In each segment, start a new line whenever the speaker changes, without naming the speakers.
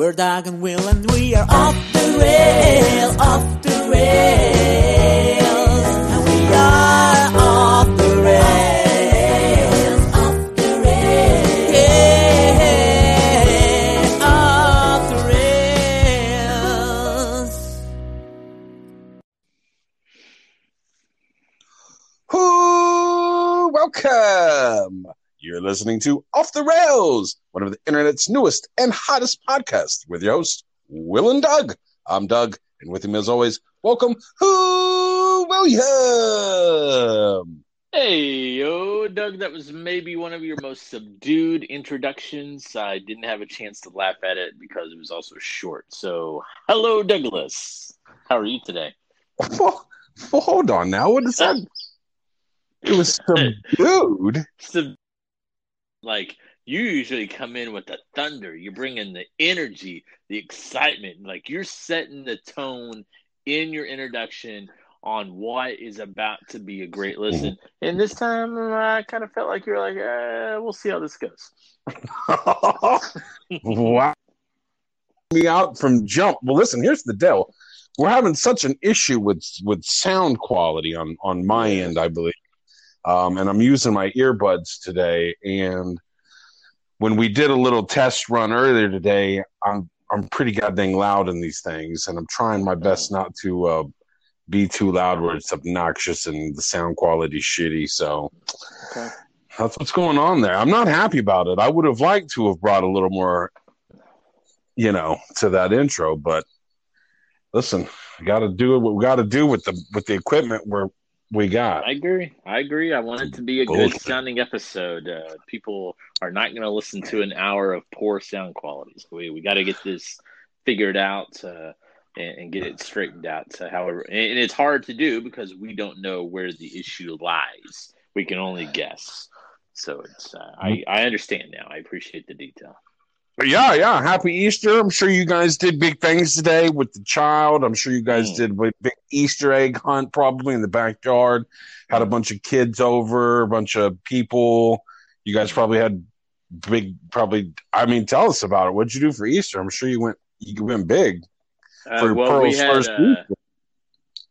We're Doug and Will and we are off the rails, off the rails. And we are
You're listening to Off the Rails, one of the internet's newest and hottest podcasts with your host, Will and Doug. I'm Doug, and with him as always, welcome, Who William!
Hey, yo, Doug, that was maybe one of your most subdued introductions. I didn't have a chance to laugh at it because it was also short. So, hello, Douglas. How are you today?
Well, well, hold on now. What is that? It was subdued.
Sub- like, you usually come in with the thunder. You bring in the energy, the excitement. Like, you're setting the tone in your introduction on what is about to be a great listen. And this time, I kind of felt like you're like, uh, we'll see how this goes.
wow. Me out from jump. Well, listen, here's the deal. We're having such an issue with with sound quality on on my end, I believe. Um, and I'm using my earbuds today. And when we did a little test run earlier today, I'm I'm pretty goddamn loud in these things, and I'm trying my best not to uh, be too loud where it's obnoxious and the sound quality's shitty. So
Okay.
that's what's going on there. I'm not happy about it. I would have liked to have brought a little more, you know, to that intro, but listen, we got to do what we got to do with the with the equipment where we got.
I agree. I agree. I want it to be a
Bullshit.
good sounding episode. Uh, people are not going to listen to an hour of poor sound quality. So we, we got to get this figured out uh, and, and get it straightened out. So however, and, and it's hard to do because we don't know where the issue lies. We can only guess. So it's uh, I, I understand now. I appreciate the detail.
Yeah, yeah. Happy Easter. I'm sure you guys did big things today with the child. I'm sure you guys
Mm.
did a big Easter egg hunt probably in the backyard. Had a bunch of kids over, a bunch of people. You guys probably had big probably I mean, tell us about it. What'd you do for Easter? I'm sure you went you went big
Uh,
for
well, we
Pearl's
had.
first
Uh,
Easter.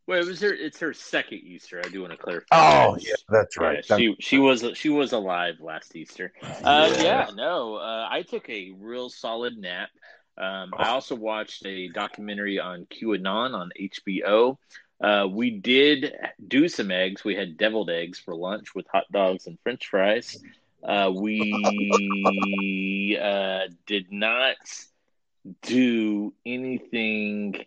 Well, it was her. It's her second Easter. I do want to clarify.
Oh
that.
yeah, that's right.
Yeah, she she was she was alive last Easter. Uh,
Yeah.
yeah. no, uh, I took a real solid nap. Um, I also watched a documentary on QAnon on HBO. Uh, we did do some eggs. We had deviled eggs for lunch with hot dogs and French fries. Uh, we uh, did not do anything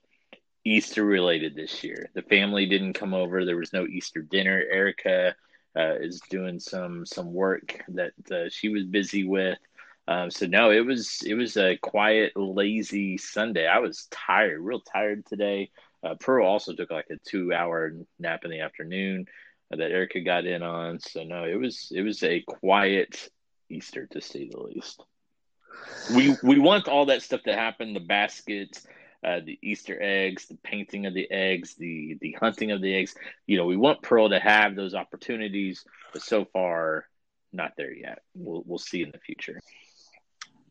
Easter related this year. The family didn't come over. There was no Easter dinner. Erica uh, is doing some some work that uh, she was busy with. Um, so no, it was it was a quiet, lazy Sunday. I was tired, real tired today. Uh, Pearl also took like a two hour nap in the afternoon uh, that Erica got in on. So no, it was it was a quiet Easter to say the least. We we want all that stuff to happen. The baskets, uh, the Easter eggs, the painting of the eggs, the the hunting of the eggs. You know, we want Pearl to have those opportunities, but so far, not there yet. We'll we'll see in the future.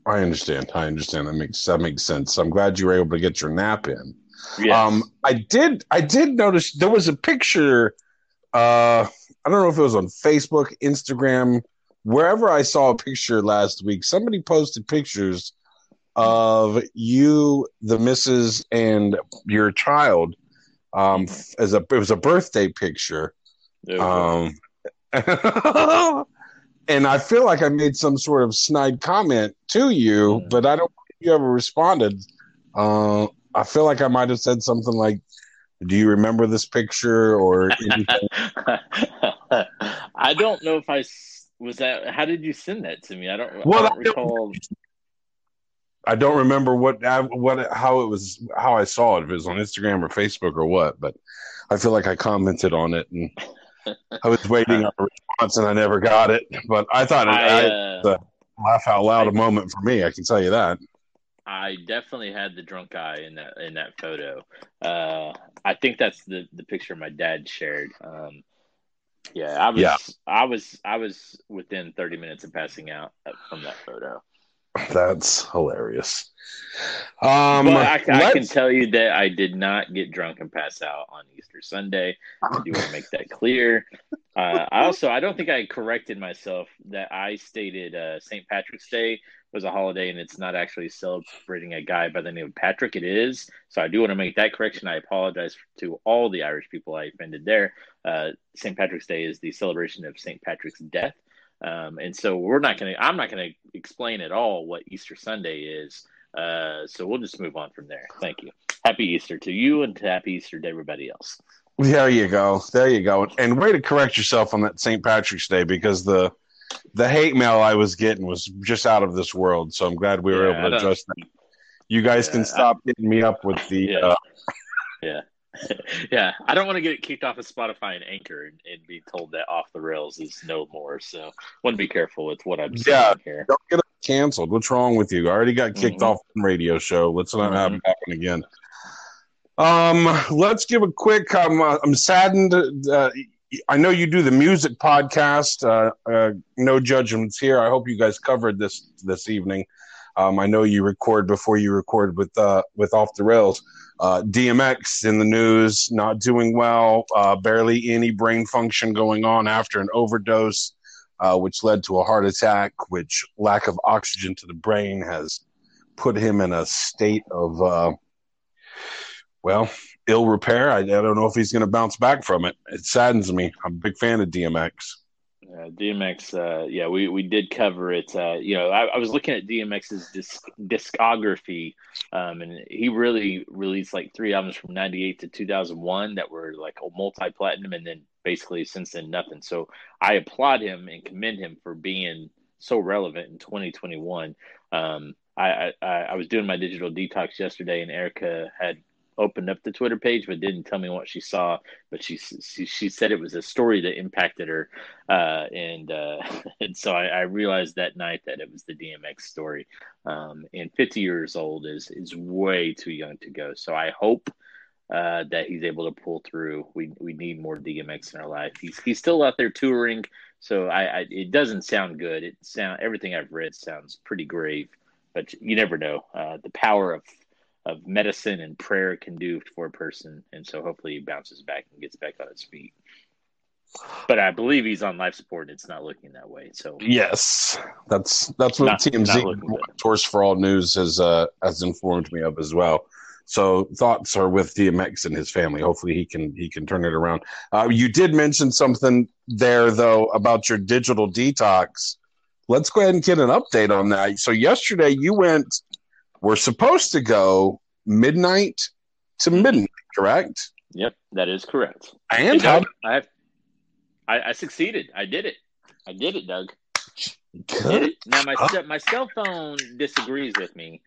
I understand. I understand. That makes that makes sense. I'm glad you were able to get your nap in.
Yes.
Um, I did. I did notice there was a picture. Uh, I don't know if it was on Facebook, Instagram, wherever I saw a picture last week. Somebody posted pictures of you, the missus, and your child. Um, as a it was a birthday picture. Um, and I feel like I made some sort of snide comment to you, but I don't think you ever responded. Uh, I feel like I might have said something like, "Do you remember this picture?" or anything.
I don't know if I was that. How did you send that to me? I don't.
Well,
I don't- recall.
I don't remember what I- what how it was how I saw it if it was on Instagram or Facebook or what, but I feel like I commented on it and I was waiting on a response and I never got it. But I thought it,
I,
I,
uh,
the- laugh out loud a moment for me. I can tell you that.
I definitely had the drunk eye in that in that photo. Uh, I think that's the the picture my dad shared. Um, yeah, I was
Yeah.
I was I was within thirty minutes of passing out uh, from that photo.
That's hilarious. Um,
but I, I can tell you that I did not get drunk and pass out on Easter Sunday. I do want to make that clear. Uh, I also I don't think I corrected myself that I stated uh, St. Patrick's Day was a holiday and it's not actually celebrating a guy by the name of Patrick. It is. So I do want to make that correction. I apologize to all the Irish people I offended there. Uh, St. Patrick's Day is the celebration of St. Patrick's death. Um, and so we're not going to, I'm not going to explain at all what Easter Sunday is. Uh, so we'll just move on from there. Thank you. Happy Easter to you and happy Easter to everybody else.
There you go. There you go. And way to correct yourself on that St. Patrick's Day because the the hate mail I was getting was just out of this world. So I'm glad we were
Yeah,
able to address that. You guys
Yeah,
can
I-
stop hitting me up with the.
Yeah.
Uh,
yeah, I don't want to get kicked off of Spotify and Anchor and, and be told that off the rails is no more. So, want to be careful with what I'm saying
Yeah.
here.
don't get canceled. What's wrong with you? I already got kicked
Mhm.
off the radio show. Let's not have it happen again. Um, let's give a quick. Um, uh, I'm saddened. Uh, I know you do the music podcast. Uh, uh, no judgments here. I hope you guys covered this this evening. Um, I know you record before you record with uh, with Off the Rails. Uh, DMX in the news, not doing well. Uh, barely any brain function going on after an overdose, uh, which led to a heart attack. Which lack of oxygen to the brain has put him in a state of uh, well, ill repair. I, I don't know if he's going to bounce back from it. It saddens me. I'm a big fan of DMX.
Uh, DMX, uh, yeah, we, we did cover it. Uh, you know, I, I was looking at DMX's disc, discography, um, and he really released like three albums from '98 to 2001 that were like multi platinum, and then basically since then nothing. So I applaud him and commend him for being so relevant in 2021. Um, I, I I was doing my digital detox yesterday, and Erica had opened up the Twitter page, but didn't tell me what she saw. But she she, she said it was a story that impacted her, uh, and uh, and so I, I realized that night that it was the DMX story. Um, and 50 years old is is way too young to go. So I hope. Uh, that he's able to pull through. We we need more DMX in our life. He's he's still out there touring, so I, I it doesn't sound good. It sound everything I've read sounds pretty grave, but you never know. Uh, the power of of medicine and prayer can do for a person, and so hopefully he bounces back and gets back on his feet. But I believe he's on life support. and It's not looking that way. So
Yes, that's that's what
Not-
TMZ
not looking good.
Source for All News has uh, has informed me of as well. So thoughts are with DMX and his family. Hopefully he can he can turn it around. Uh, you did mention something there though about your digital detox. Let's go ahead and get an update on that. So yesterday you went. We're supposed to go midnight to mm-hmm. midnight, correct?
yep, that is correct.
And
Hey,
how
I, have, I I succeeded. I did it. I did it, Doug. did it. Now my my cell phone disagrees with me.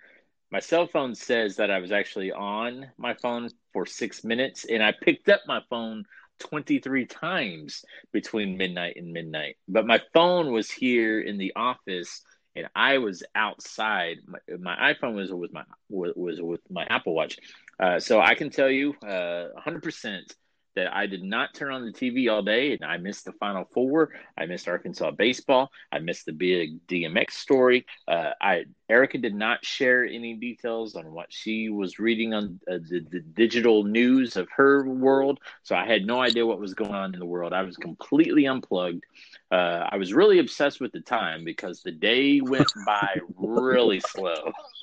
My cell phone says that I was actually on my phone for six minutes, and I picked up my phone twenty three times between midnight and midnight. But my phone was here in the office, and I was outside. My, my iPhone was with my was with my Apple Watch, uh, so I can tell you uh, hundred percent that I did not turn on the TV all day, and I missed the Final Four. I missed Arkansas baseball. I missed the big DMX story. Uh, I Erica did not share any details on what she was reading on uh, the, the digital news of her world, so I had no idea what was going on in the world. I was completely unplugged. Uh, I was really obsessed with the time because the day went by really slow.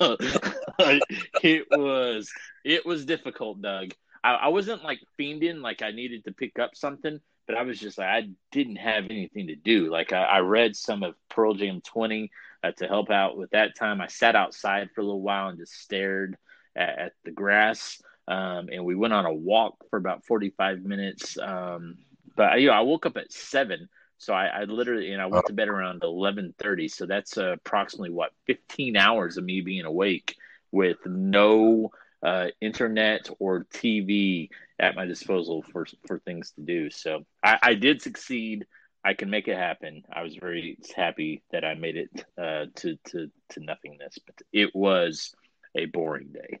it was it was difficult, Doug. I, I wasn't like fiending like I needed to pick up something, but I was just like I didn't have anything to do. Like I, I read some of Pearl Jam 20 uh, to help out with that time. I sat outside for a little while and just stared at, at the grass. Um, and we went on a walk for about 45 minutes. Um, but you know, I woke up at seven. So I, I literally, and I went to bed around 1130. So that's uh, approximately what, 15 hours of me being awake with no uh, internet or TV at my disposal for for things to do. So I, I did succeed. I can make it happen. I was very happy that I made it uh, to to to nothingness, but it was a boring day.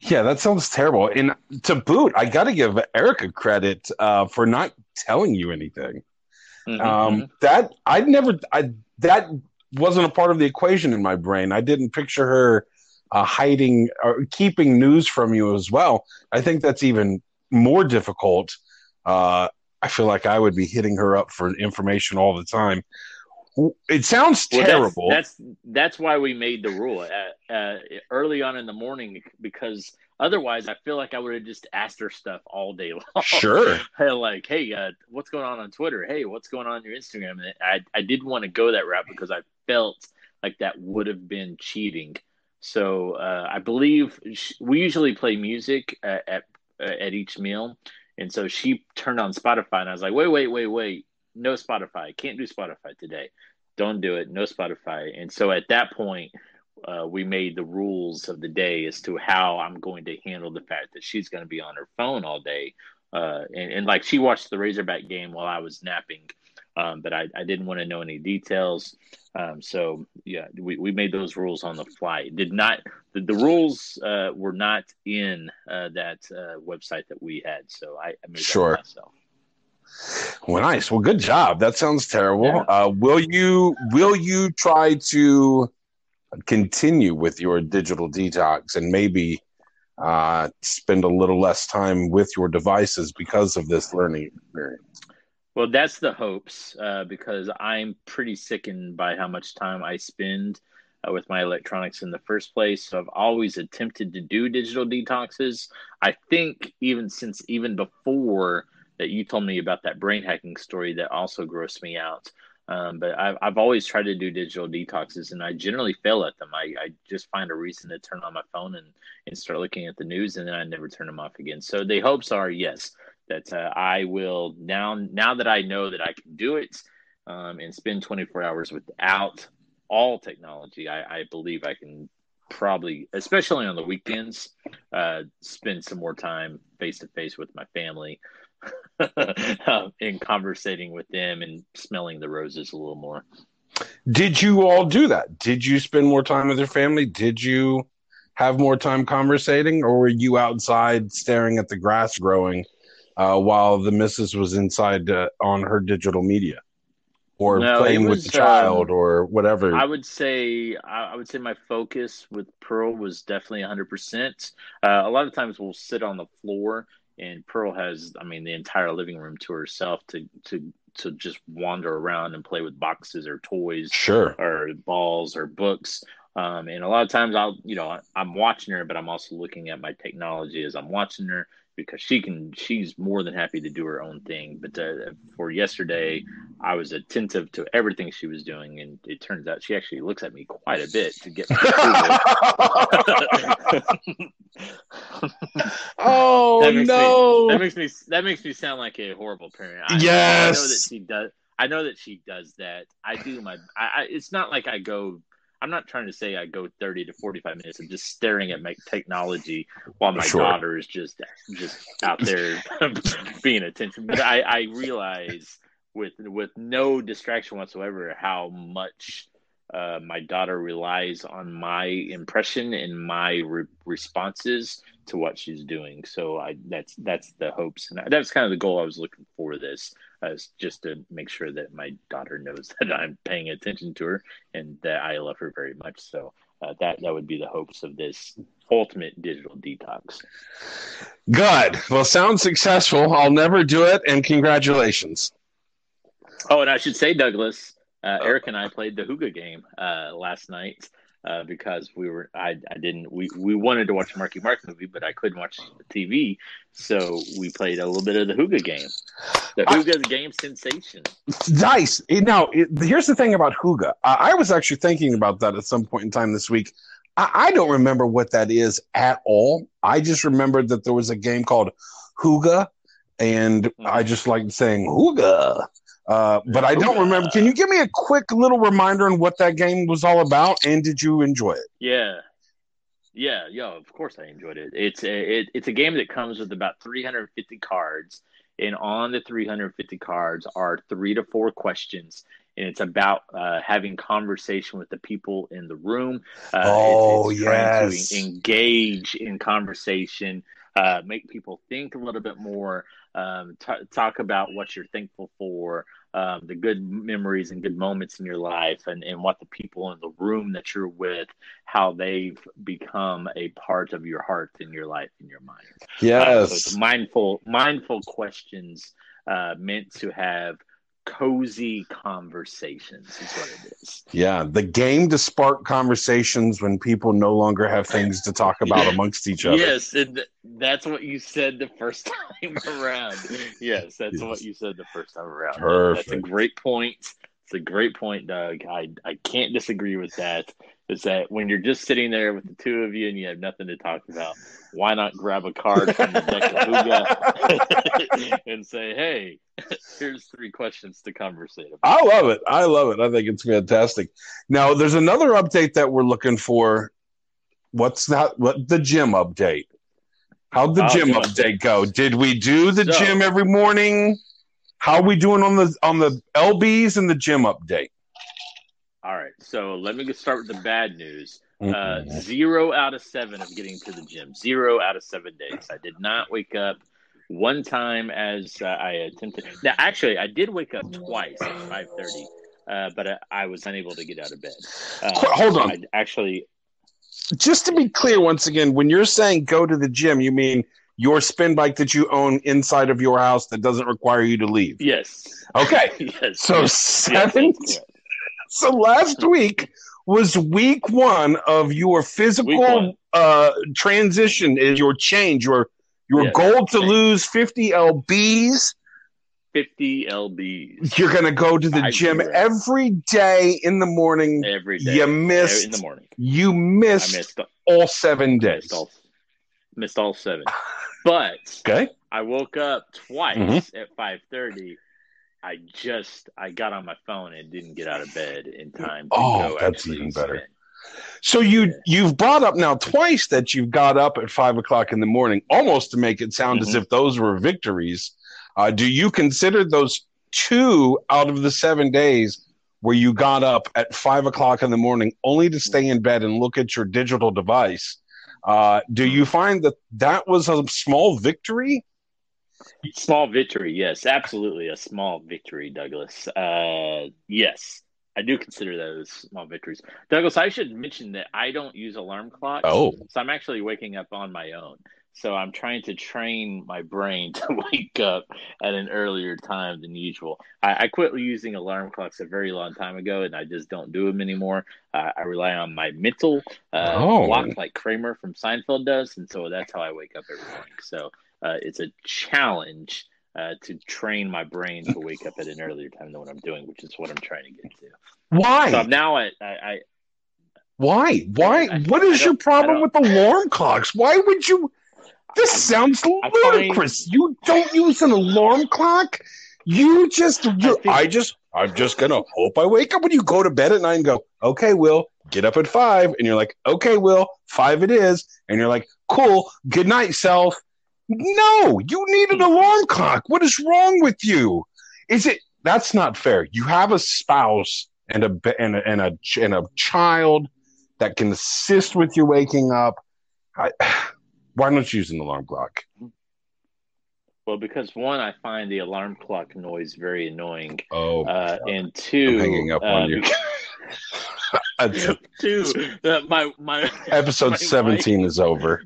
Yeah, that sounds terrible. And to boot, I got to give Erica credit uh, for not telling you anything.
Mhm,
Um,
mhm.
that I'd never, I that wasn't a part of the equation in my brain. I didn't picture her uh, hiding or keeping news from you as well. I think that's even more difficult. Uh, I feel like I would be hitting her up for information all the time. It sounds
Well,
terrible.
That's, that's that's why we made the rule uh, uh, early on in the morning because otherwise, I feel like I would have just asked her stuff all day long.
sure.
Like, hey, uh, what's going on on Twitter? Hey, what's going on on your Instagram? And I I didn't want to go that route because I felt like that would have been cheating. So uh, I believe sh- we usually play music at, at at each meal, and so she turned on Spotify, and I was like, wait, wait, wait, wait, no Spotify, can't do Spotify today. Don't do it, no Spotify. And so at that point, uh, we made the rules of the day as to how I'm going to handle the fact that she's going to be on her phone all day. Uh, and, and like she watched the Razorback game while I was napping, um, but I, I didn't want to know any details. Um, so yeah, we, we made those rules on the fly. Did not the, the rules uh, were not in uh, that uh, website that we had, so I, I made
Sure.
myself.
Well, nice. Well, good job. That sounds terrible.
Yeah.
Uh, will you will you try to continue with your digital detox and maybe uh, spend a little less time with your devices because of this learning experience?
Well, that's the hopes uh, because I'm pretty sickened by how much time I spend uh, with my electronics in the first place. So I've always attempted to do digital detoxes. I think even since even before that you told me about that brain hacking story that also grossed me out. Um, but I've, I've always tried to do digital detoxes and I generally fail at them. I, I just find a reason to turn on my phone and, and start looking at the news and then I never turn them off again. So the hopes are, yes, that uh, I will now now that I know that I can do it um, and spend 24 hours without all technology. I, I believe I can probably, especially on the weekends, uh, spend some more time face to face with my family um, and conversating with them and smelling the roses a little more.
Did you all do that? Did you spend more time with your family? Did you have more time conversating, or were you outside staring at the grass growing uh, while the missus was inside uh, on her digital media, or
No,
playing
it
with the child,
um,
or whatever?
I would say I I would say my focus with Pearl was definitely 100%. Uh, a lot of times we'll sit on the floor and Pearl has I mean the entire living room to herself to to to just wander around and play with boxes or toys
sure.
or balls or books. Um, and a lot of times I'll, you know, I'm watching her, but I'm also looking at my technology as I'm watching her because she can, she's more than happy to do her own thing. But uh, for yesterday, I was attentive to everything she was doing, and it turns out she actually looks at me quite a bit to get my approval.
oh
That makes me-
no!
that makes me that makes me sound like a horrible parent. I, I know
Yes.
that she does. I know that she does that. I do my. I, I, it's not like I go. I'm not trying to say I go 30 to 45 minutes of just staring at my technology while my
Sure.
daughter is just just out there being attention. But I, I realize with with no distraction whatsoever how much uh, my daughter relies on my impression and my re- responses to what she's doing. So I that's that's the hopes and that's kind of the goal I was looking for this is just to make sure that my daughter knows that I'm paying attention to her and that I love her very much. So uh, that that would be the hopes of this ultimate digital detox.
Good. Well, sounds successful. I'll never do it, and congratulations.
Oh, and I should say, Douglas, uh, Eric and I played the Hygge game uh, last night uh, because we were I, I didn't we, we wanted to watch a Marky Mark movie, but I couldn't watch the TV, so we played a little bit of the Hygge game. The
I-
Hygge game sensation.
Nice. Now, it, here's the thing about Hygge. I, I was actually thinking about that at some point in time this week. I, I don't remember what that is at all. I just remembered that there was a game called Hygge, and I just liked saying Hygge. Uh, but I don't remember. Can you give me a quick little reminder on what that game was all about, and did you enjoy it?
Yeah. Yeah, yeah, of course I enjoyed it. It's a, it, it's a game that comes with about 350 cards, and on the 350 cards are three to four questions, and it's about uh, having conversation with the people in the room. Uh,
Oh,
it's, it's trying
yes.
to engage in conversation, uh, make people think a little bit more, um, t- talk about what you're thankful for, um, the good memories and good moments in your life, and and what the people in the room that you're with, how they've become a part of your heart and your life and your mind. Uh, so
Yes.
mindful mindful questions uh, meant to have cozy conversations is what it is.
Yeah, the game to spark conversations when people no longer have things to talk about amongst each other.
Yes, and that's what you said the first time around. Yes, that's
Yes.
what you said the first time around. Perfect. That's a great point. It's a great point, Doug. I I can't disagree with that. Is that when you're just sitting there with the two of you and you have nothing to talk about, why not grab a card from the deck of Hygge and say, "Hey, here's three questions to conversate about."
I love it. I love it. I think it's fantastic. Now, there's another update that we're looking for. What's that? What the gym update? How'd the
Oh,
gym
gym
update go? Did we do the
So-
gym every morning? How are we doing on the on the lbs and the gym update?
All right, so let me get start with the bad news. Uh,
Mhm.
zero out of seven of getting to the gym. Zero out of seven days. I did not wake up one time as uh, I attempted. Now, actually, I did wake up twice at five thirty, uh, but I, I was unable to get out of bed. Uh,
hold on.
I actually,
Just to be clear, once again, when you're saying go to the gym, you mean your spin bike that you own inside of your house that doesn't require you to leave.
yes,
Okay.
yes.
So seven.
correct.
So last week was week one of your physical uh, transition, is your change, your your
Yes,
goal to
change.
lose 50 lbs.
fifty lbs
You're going to go to the
I
gym every day in the morning.
every day.
You
in the morning.
You missed,
missed.
all seven days.
Missed all, missed all seven. But
Okay.
I woke up twice
Mhm.
at five thirty. I just I got on my phone and didn't get out of bed in time. To
Oh, that's even better.
spin.
So you
Yeah.
you've brought up now twice that you've got up at five o'clock in the morning, almost to make it sound as
Mhm.
if those were victories. Uh, do you consider those two out of the seven days where you got up at five o'clock in the morning only to stay in bed and look at your digital device? Uh, do you find that that was a small victory?
Small victory, yes, absolutely a small victory, Douglas. Uh, yes, I do consider those small victories. Douglas, I should mention that I don't use alarm clocks.
Oh,
So I'm actually waking up on my own. So I'm trying to train my brain to wake up at an earlier time than usual. I, I quit using alarm clocks a very long time ago, and I just don't do them anymore. Uh, I rely on my mental uh,
Oh.
clock, like Kramer from Seinfeld does, and so that's how I wake up every morning. So uh, it's a challenge uh, to train my brain to wake up at an earlier time than what I'm doing, which is what I'm trying to get to.
why?
So I'm now at I, I
Why? Why?
I-
what is your problem with alarm clocks? Why would you? This sounds
find-
ludicrous. You don't use an alarm clock. You just, you,
think-
I just, I'm just gonna hope I wake up when you go to bed at night and go, okay, Will, get up at five, and you're like, okay, Will, five it is, and you're like, cool, good night, self. No, you need an alarm clock. What is wrong with you? Is it? That's not fair. You have a spouse and a and a and a, and a child that can assist with you waking up. I, why don't you use an alarm clock?
Well, because one, I find the alarm clock noise very annoying,
Oh,
uh, and 2
I'm hanging up on
uh,
you.
two, uh, my my
episode
my
17 is over.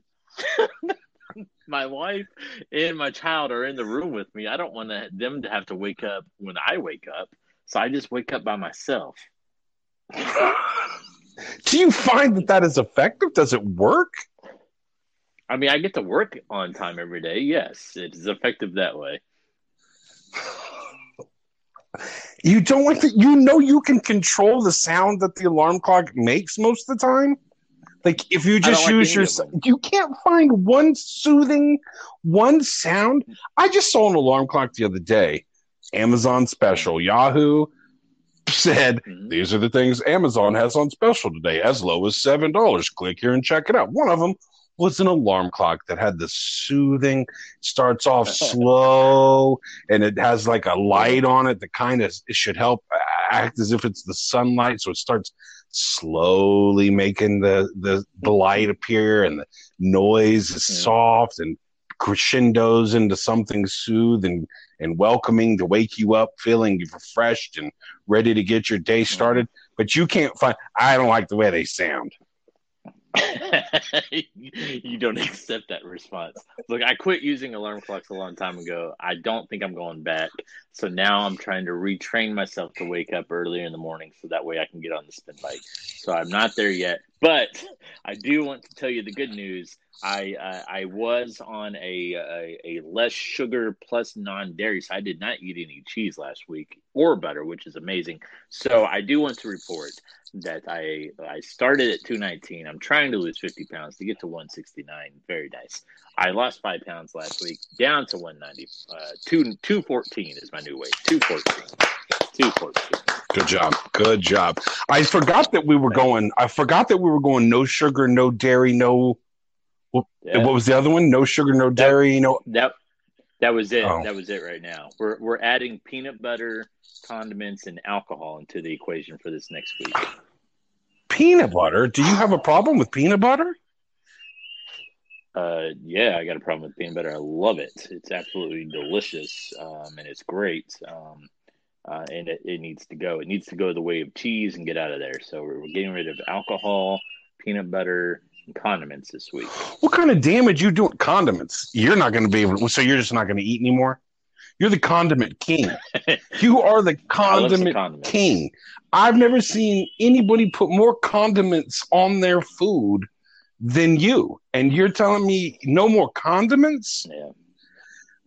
My wife and my child are in the room with me. I don't want to, them to have to wake up when I wake up, so I just wake up by myself.
Do you find that that is effective? Does it work?
I mean, I get to work on time every day. Yes, it is effective that way.
You don't want to, you know you can control the sound that the alarm clock makes most of the time. Like if you just use your, you can't find one soothing, one sound. I just saw an alarm clock the other day, Amazon special. Yahoo said
Mhm.
these are the things Amazon has on special today, as low as seven dollars. Click here and check it out. One of them was an alarm clock that had the soothing, starts off slow, and it has like a light on it that kind of it should help act as if it's the sunlight. So it starts slowly making the the, the light appear, and the noise is
Mhm.
soft and crescendos into something soothing and welcoming to wake you up feeling refreshed and ready to get your day started. But you can't find. I don't like the way they sound.
you don't accept that response. Look, I quit using alarm clocks a long time ago. I don't think I'm going back. So now I'm trying to retrain myself to wake up earlier in the morning so that way I can get on the spin bike. So I'm not there yet, but I do want to tell you the good news. I uh, I was on a, a a less sugar plus non dairy, so I did not eat any cheese last week or butter, which is amazing. So I do want to report that I I started at 219. I'm trying to lose 50 pounds to get to 169. Very nice. I lost five pounds last week, down to 190. Uh, two 214 is my new weight. 214. 214.
Good job. Good job. I forgot that we were going. I forgot that we were going. No sugar, no dairy, no. What,
Yeah.
what was the other one? No sugar, no dairy. No.
That that was it.
Oh.
That was it right now. We're we're adding peanut butter, condiments, and alcohol into the equation for this next week.
Peanut butter. Do you have a problem with peanut butter?
Uh, yeah, I got a problem with peanut butter. I love it. It's absolutely delicious, um, and it's great. Um, uh, and it, it needs to go. It needs to go the way of cheese and get out of there. So we're, we're getting rid of alcohol, peanut butter, condiments this week.
What kind of damage you doing? Condiments. You're not going to be able to. So you're just not going to eat anymore. You're the condiment king. you are the
I love some
condiment king. I've never seen anybody put more condiments on their food than you. And you're telling me no more condiments?
Yeah.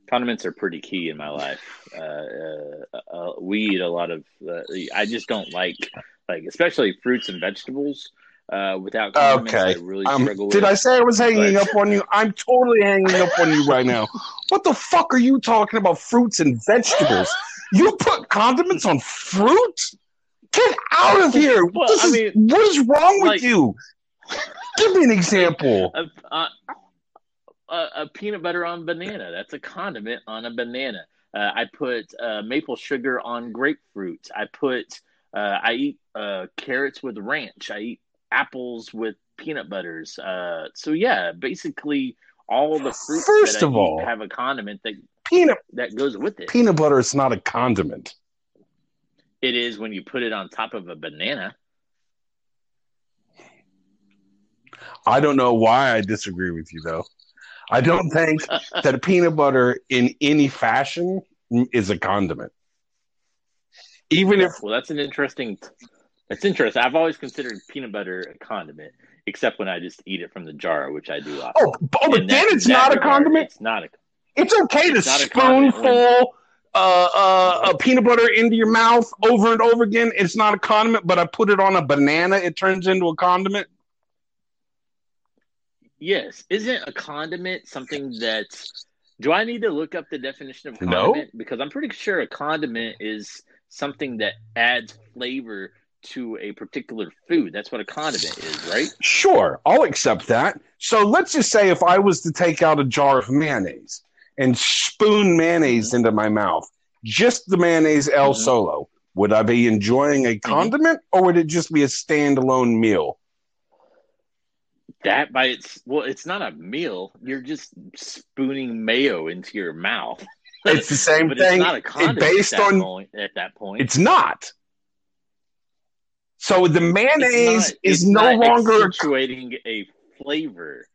Condiments are pretty key in my life. Uh, uh, uh, we eat a lot of. Uh, I just don't like, like especially fruits and vegetables. Uh, without condiments,
Okay.
I really
Um,
struggle
did. I say I was hanging
But-
up on you? I'm totally hanging up on you right now. What the fuck are you talking about? Fruits and vegetables? You put condiments on fruit? Get out of here!
Well, I
is-
mean,
what is wrong with you? Give me an example.
a, a, a, a peanut butter on banana. That's a condiment on a banana. Uh, I put uh, maple sugar on grapefruit. I put. Uh, I eat uh, carrots with ranch. I eat apples with peanut butters. Uh, so yeah, basically all the fruits
First
that
of all-
have a condiment that
Peanut
that goes with it.
peanut butter is not a condiment.
It is when you put it on top of a banana.
I don't know why I disagree with you though. I don't think that a peanut butter in any fashion is a condiment. Even if
Well, that's an interesting. That's interesting. I've always considered peanut butter a condiment, except when I just eat it from the jar, which I do often.
oh, oh but then it's
in that
not a condiment.
It's not a.
It's okay to
It's not a condiment when-
spoonful uh, uh, a peanut butter into your mouth over and over again. It's not a condiment, but I put it on a banana, it turns into a condiment.
Yes, isn't a condiment something that's? Do I need to look up the definition of
No.
condiment? Because I'm pretty sure a condiment is something that adds flavor to a particular food. That's what a condiment is, right?
Sure, I'll accept that. So let's just say if I was to take out a jar of mayonnaise and spoon mayonnaise into my mouth, just the mayonnaise El
Mhm.
Solo, would I be enjoying a condiment or would it just be a standalone meal?
That by its well, it's not a meal. You're just spooning mayo into your mouth.
It's the same thing.
It's not a condiment
based
at
on
point, at that point.
it's not. So the
It's
mayonnaise
not-
is
it's
no longer
accentuating a flavor.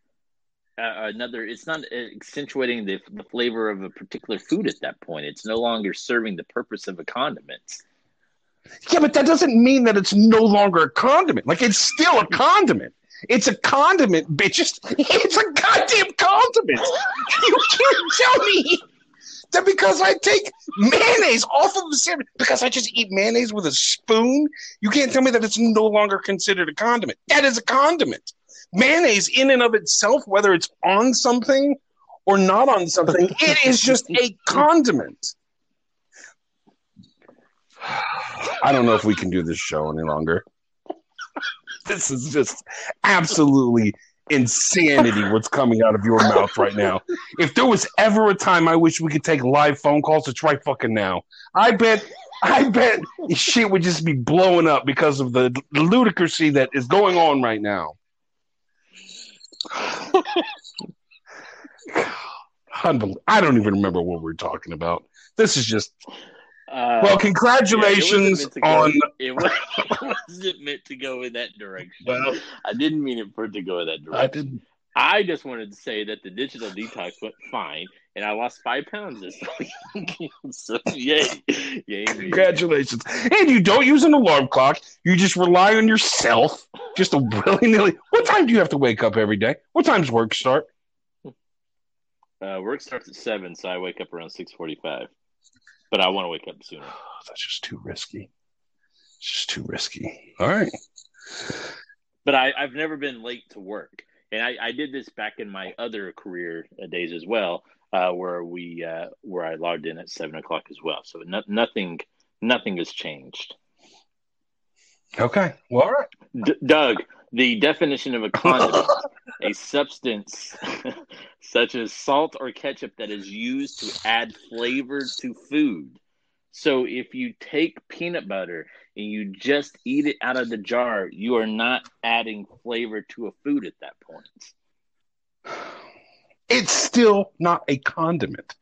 Uh, another, it's not accentuating the, the flavor of a particular food at that point. It's no longer serving the purpose of a condiment.
Yeah, but that doesn't mean that it's no longer a condiment. Like it's still a condiment. It's a condiment, bitch. It's, it's a goddamn condiment. You can't tell me that because I take mayonnaise off of the sandwich because I just eat mayonnaise with a spoon. You can't tell me that it's no longer considered a condiment. That is a condiment. Mayonnaise, in and of itself, whether it's on something or not on something, it is just a condiment. I don't know if we can do this show any longer. This is just absolutely insanity what's coming out of your mouth right now. If there was ever a time I wish we could take live phone calls, it's right fucking now. I bet I bet shit would just be blowing up because of the ludicrousy that is going on right now. I don't even remember what we're talking about. This is just
Uh,
well. Congratulations
it wasn't meant to go-
on.
It wasn't meant to go in that direction.
Well,
I didn't mean it for it to go in that direction.
I didn't.
I just wanted to say that the digital detox went fine, and I lost five pounds this week. so yay, yay!
Congratulations. And you don't use an alarm clock. You just rely on yourself. Just a willy nilly. What time do you have to wake up every day? What time's work start?
Uh, work starts at seven, so I wake up around six forty-five. But I want to wake up sooner.
That's just too risky. It's just too risky. All right.
But I, I've never been late to work, and I, I did this back in my other career uh, days as well, uh, where we uh, where I logged in at seven o'clock as well. So no, nothing nothing has changed.
Okay. Well, all right.
D- Doug, the definition of a condiment, a substance such as salt or ketchup that is used to add flavor to food. So if you take peanut butter and you just eat it out of the jar, you are not adding flavor to a food at that point.
it's still not a condiment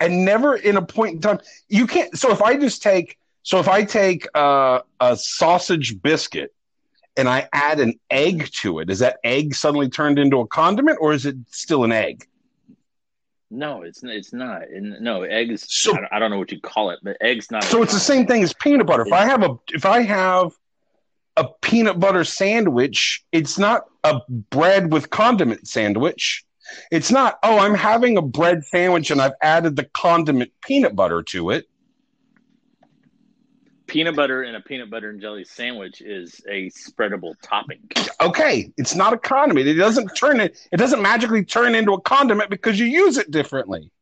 and never in a point in time you can't so if i just take so if i take uh, a sausage biscuit and i add an egg to it is that egg suddenly turned into a condiment or is it still an egg
No, it's it's not. And no, eggs.
So-
I, don't, I don't know what you call it, but eggs not.
so it's the same thing as peanut butter if i have a if i have a peanut butter sandwich it's not a bread with condiment sandwich it's not oh i'm having a bread sandwich and i've added the condiment peanut butter to it
peanut butter in a peanut butter and jelly sandwich is a spreadable topping.
okay, it's not a condiment. It doesn't turn it. It doesn't magically turn into a condiment because you use it differently.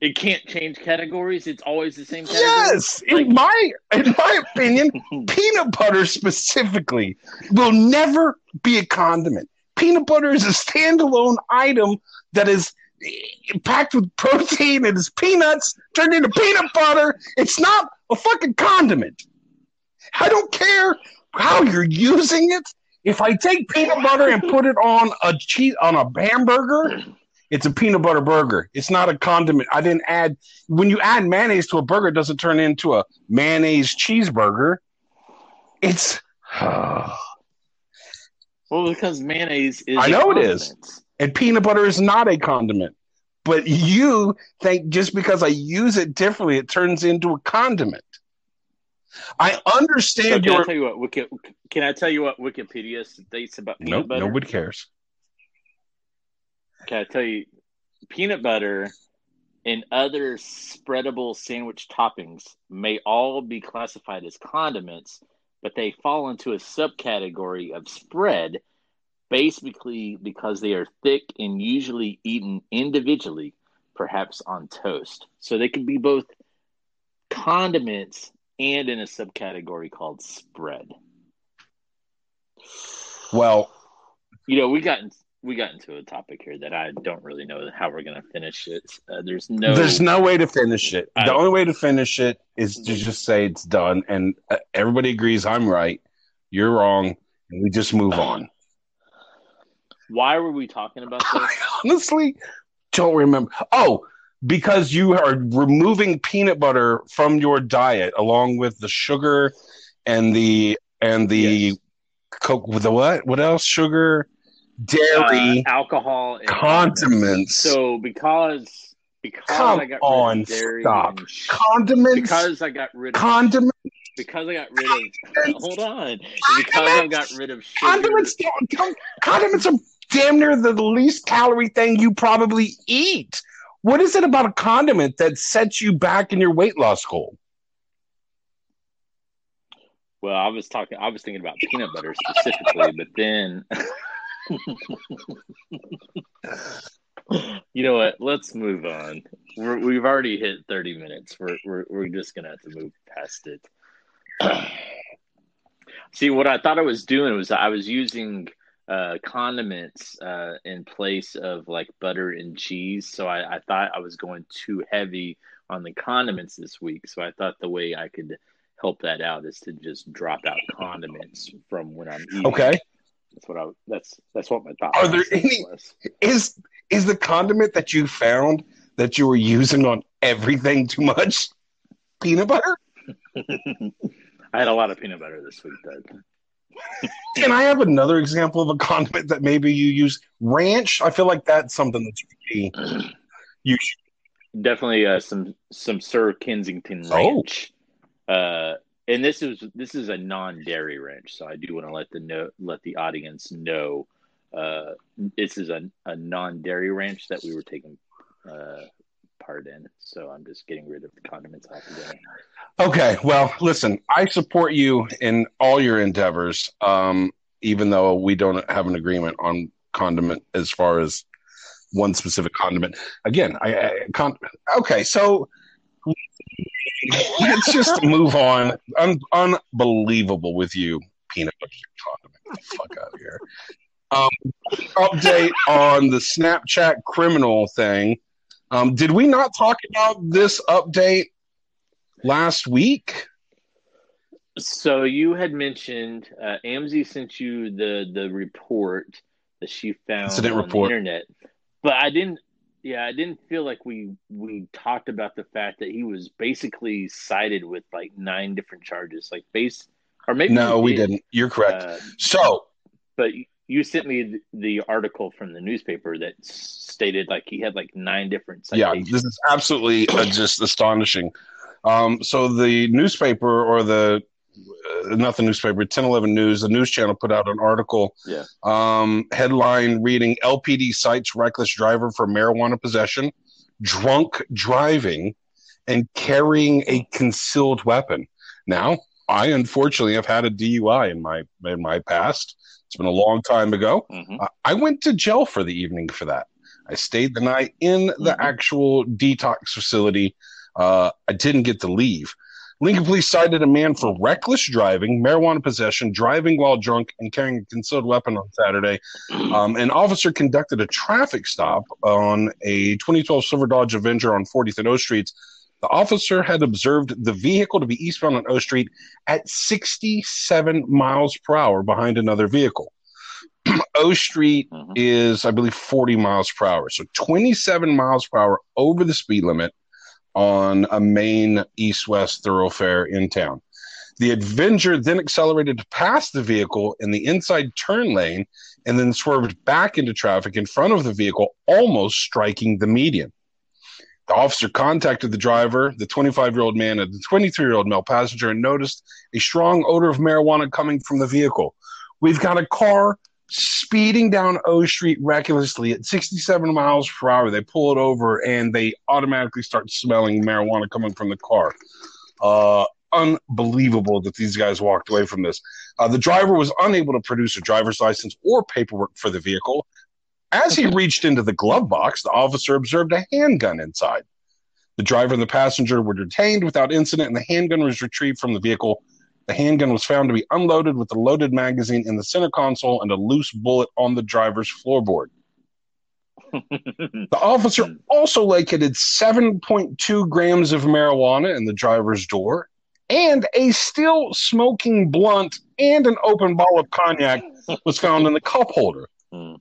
It can't change categories. It's always the same category.
Yes, in my in my opinion, peanut butter specifically will never be a condiment. Peanut butter is a standalone item that is packed with protein. And It is peanuts turned into peanut butter. It's not a fucking condiment. I don't care how you're using it. If I take peanut butter and put it on a cheese on a hamburger, it's a peanut butter burger. It's not a condiment. I didn't add when you add mayonnaise to a burger, it doesn't turn into a mayonnaise cheeseburger. It's
Well, because mayonnaise is.
I know it is. And peanut butter is not a condiment. But you think just because I use it differently, it turns into a condiment. I
So
understand
can I tell you what Wiki, Can I tell you what Wikipedia states about peanut
nope,
butter?
nobody cares.
Can I tell you, peanut butter and other spreadable sandwich toppings may all be classified as condiments, but they fall into a subcategory of spread, basically because they are thick and usually eaten individually, perhaps on toast. So they can be both condiments and in a subcategory called spread.
Well,
You know, we got we got into a topic here that I don't really know how we're going to finish it. Uh, there's no
there's no way to finish it.
I-
the only way to finish it is to just say it's done, and uh, everybody agrees I'm right, you're wrong, and we just move on.
Why were we talking about this?
I honestly don't remember. Oh, because you are removing peanut butter from your diet along with the sugar and the and the
Yes.
coke with the what? What else? Sugar, dairy,
Uh, alcohol, and
condiments.
So because because
Come
I got
on,
rid of dairy
stop. condiments.
because I got rid of
condiments.
because I got rid of hold on because I got rid of sugar.
Condiments. don't- don't- Condiments are damn near the least calorie thing you probably eat. What is it about a condiment that sets you back in your weight loss goal?
Well, I was talking. I was thinking about peanut butter specifically, but then. you know what? Let's move on. We're, we've already hit thirty minutes. We're, we're we're just gonna have to move past it. See, what I thought I was doing was I was using uh, condiments uh, in place of like butter and cheese. So I, I thought I was going too heavy on the condiments this week. So I thought the way I could help that out is to just drop out condiments from when I'm eating.
Okay.
That's what I. That's that's what my thought.
Are there any-
was.
Is is the condiment that you found that you were using on everything too much peanut butter?
I had a lot of peanut butter this week, Doug.
Can I have another example of a condiment that maybe you use? Ranch. I feel like that's something that's really you should.
Definitely uh, some some Sir Kensington
Oh.
ranch. Uh, and this is this is a non-dairy ranch, so I do want to let the know let the audience know uh, this is a, a non-dairy ranch that we were taking uh, part in. So I'm just getting rid of the condiments.
Okay, well, listen, I support you in all your endeavors, um, even though we don't have an agreement on condiment as far as one specific condiment. Again, I, I con- okay, so let's just move on. Un- unbelievable with you, peanut butter condiment. Fuck out of here. Um, update on the Snapchat criminal thing. Um, did we not talk about this update last week?
So you had mentioned uh, Amzi sent you the the report that she found
Incident
on
report.
the internet, but I didn't. Yeah, I didn't feel like we we talked about the fact that he was basically cited with like nine different charges, like base or maybe
No, we
did.
didn't. You're correct.
Uh,
so,
but you sent me the, article from the newspaper that stated like he had like nine different
yeah, this is absolutely uh, just astonishing. Um, so the newspaper or the uh, not the newspaper, 1011 News, the news channel put out an article.
Yeah.
Um, headline reading: LPD cites reckless driver for marijuana possession, drunk driving, and carrying a concealed weapon. Now, I unfortunately have had a DUI in my in my past. It's been a long time ago.
Mhm.
Uh, I went to jail for the evening for that. I stayed the night in the
Mhm.
actual detox facility. Uh, I didn't get to leave. Lincoln police cited a man for reckless driving, marijuana possession, driving while drunk, and carrying a concealed weapon on Saturday. Um, an officer conducted a traffic stop on a 2012 Silver Dodge Avenger on 40th and O Streets. The officer had observed the vehicle to be eastbound on O Street at 67 miles per hour behind another vehicle. O Street
Mhm.
is, I believe, 40 miles per hour. So 27 miles per hour over the speed limit on a main east west thoroughfare in town. The Avenger then accelerated to pass the vehicle in the inside turn lane and then swerved back into traffic in front of the vehicle, almost striking the median. The officer contacted the driver, the 25 year old man, and the 23 year old male passenger, and noticed a strong odor of marijuana coming from the vehicle. We've got a car speeding down O Street recklessly at 67 miles per hour. They pull it over and they automatically start smelling marijuana coming from the car. Uh, unbelievable that these guys walked away from this. Uh, the driver was unable to produce a driver's license or paperwork for the vehicle. As he reached into the glove box, the officer observed a handgun inside. The driver and the passenger were detained without incident, and the handgun was retrieved from the vehicle. The handgun was found to be unloaded with a loaded magazine in the center console and a loose bullet on the driver's floorboard. The officer also located 7.2 grams of marijuana in the driver's door and a still smoking blunt and an open bottle of cognac was found in the cup holder. Hmm.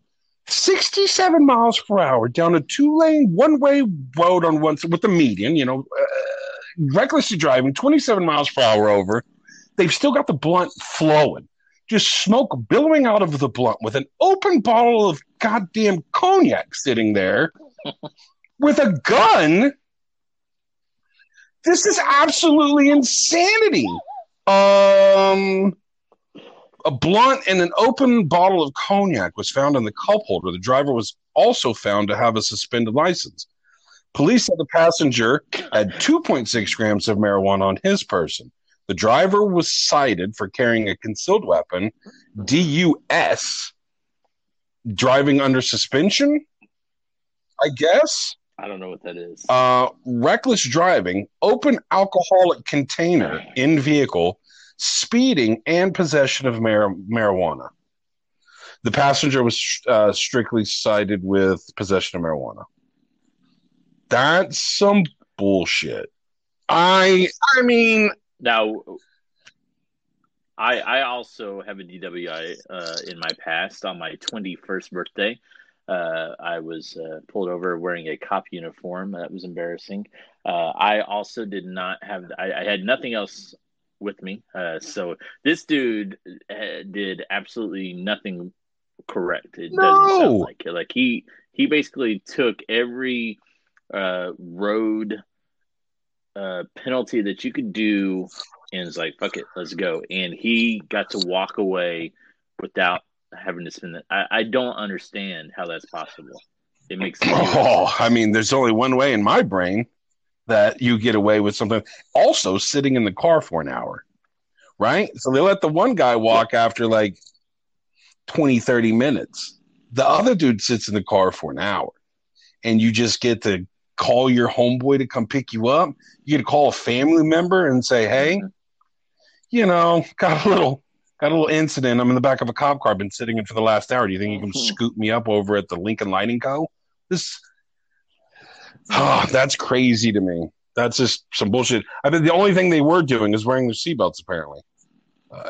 Mm.
67 miles per hour down a two lane, one way road on one with the median, you know, uh, recklessly driving 27 miles per hour over. They've still got the blunt flowing, just smoke billowing out of the blunt with an open bottle of goddamn cognac sitting there with a gun. This is absolutely insanity. Um, a blunt and an open bottle of cognac was found in the cup holder. The driver was also found to have a suspended license. Police said the passenger had 2.6 grams of marijuana on his person. The driver was cited for carrying a concealed weapon, DUS, driving under suspension, I guess.
I don't know what that is.
Uh, reckless driving, open alcoholic container in vehicle, speeding, and possession of mar- marijuana. The passenger was uh, strictly cited with possession of marijuana. That's some bullshit. I I mean,
Now, I I also have a DWI uh, in my past on my 21st birthday. Uh, I was uh, pulled over wearing a cop uniform. That was embarrassing. Uh, I also did not have. I, I had nothing else with me. Uh, so this dude uh, did absolutely nothing correct. It doesn't
No!
sound like it. Like he he basically took every uh, road uh, penalty that you could do and was like, "Fuck it, let's go." And he got to walk away without having to spend it. I, I don't understand how that's possible. It makes
Oh, I mean, there's only one way in my brain that you get away with something. Also, sitting in the car for an hour, right? So they let the one guy walk after like 20, 30 minutes. The other dude sits in the car for an hour, and you just get to call your homeboy to come pick you up. You get to call a family member and say, hey, you know, got a little. Got a little incident. I'm in the back of a cop car. Been sitting in for the last hour. Do you think you can scoop me up over at the Lincoln Lighting Co? This Oh, that's crazy to me. That's just some bullshit. I mean, the only thing they were doing is wearing their seatbelts, apparently. Uh,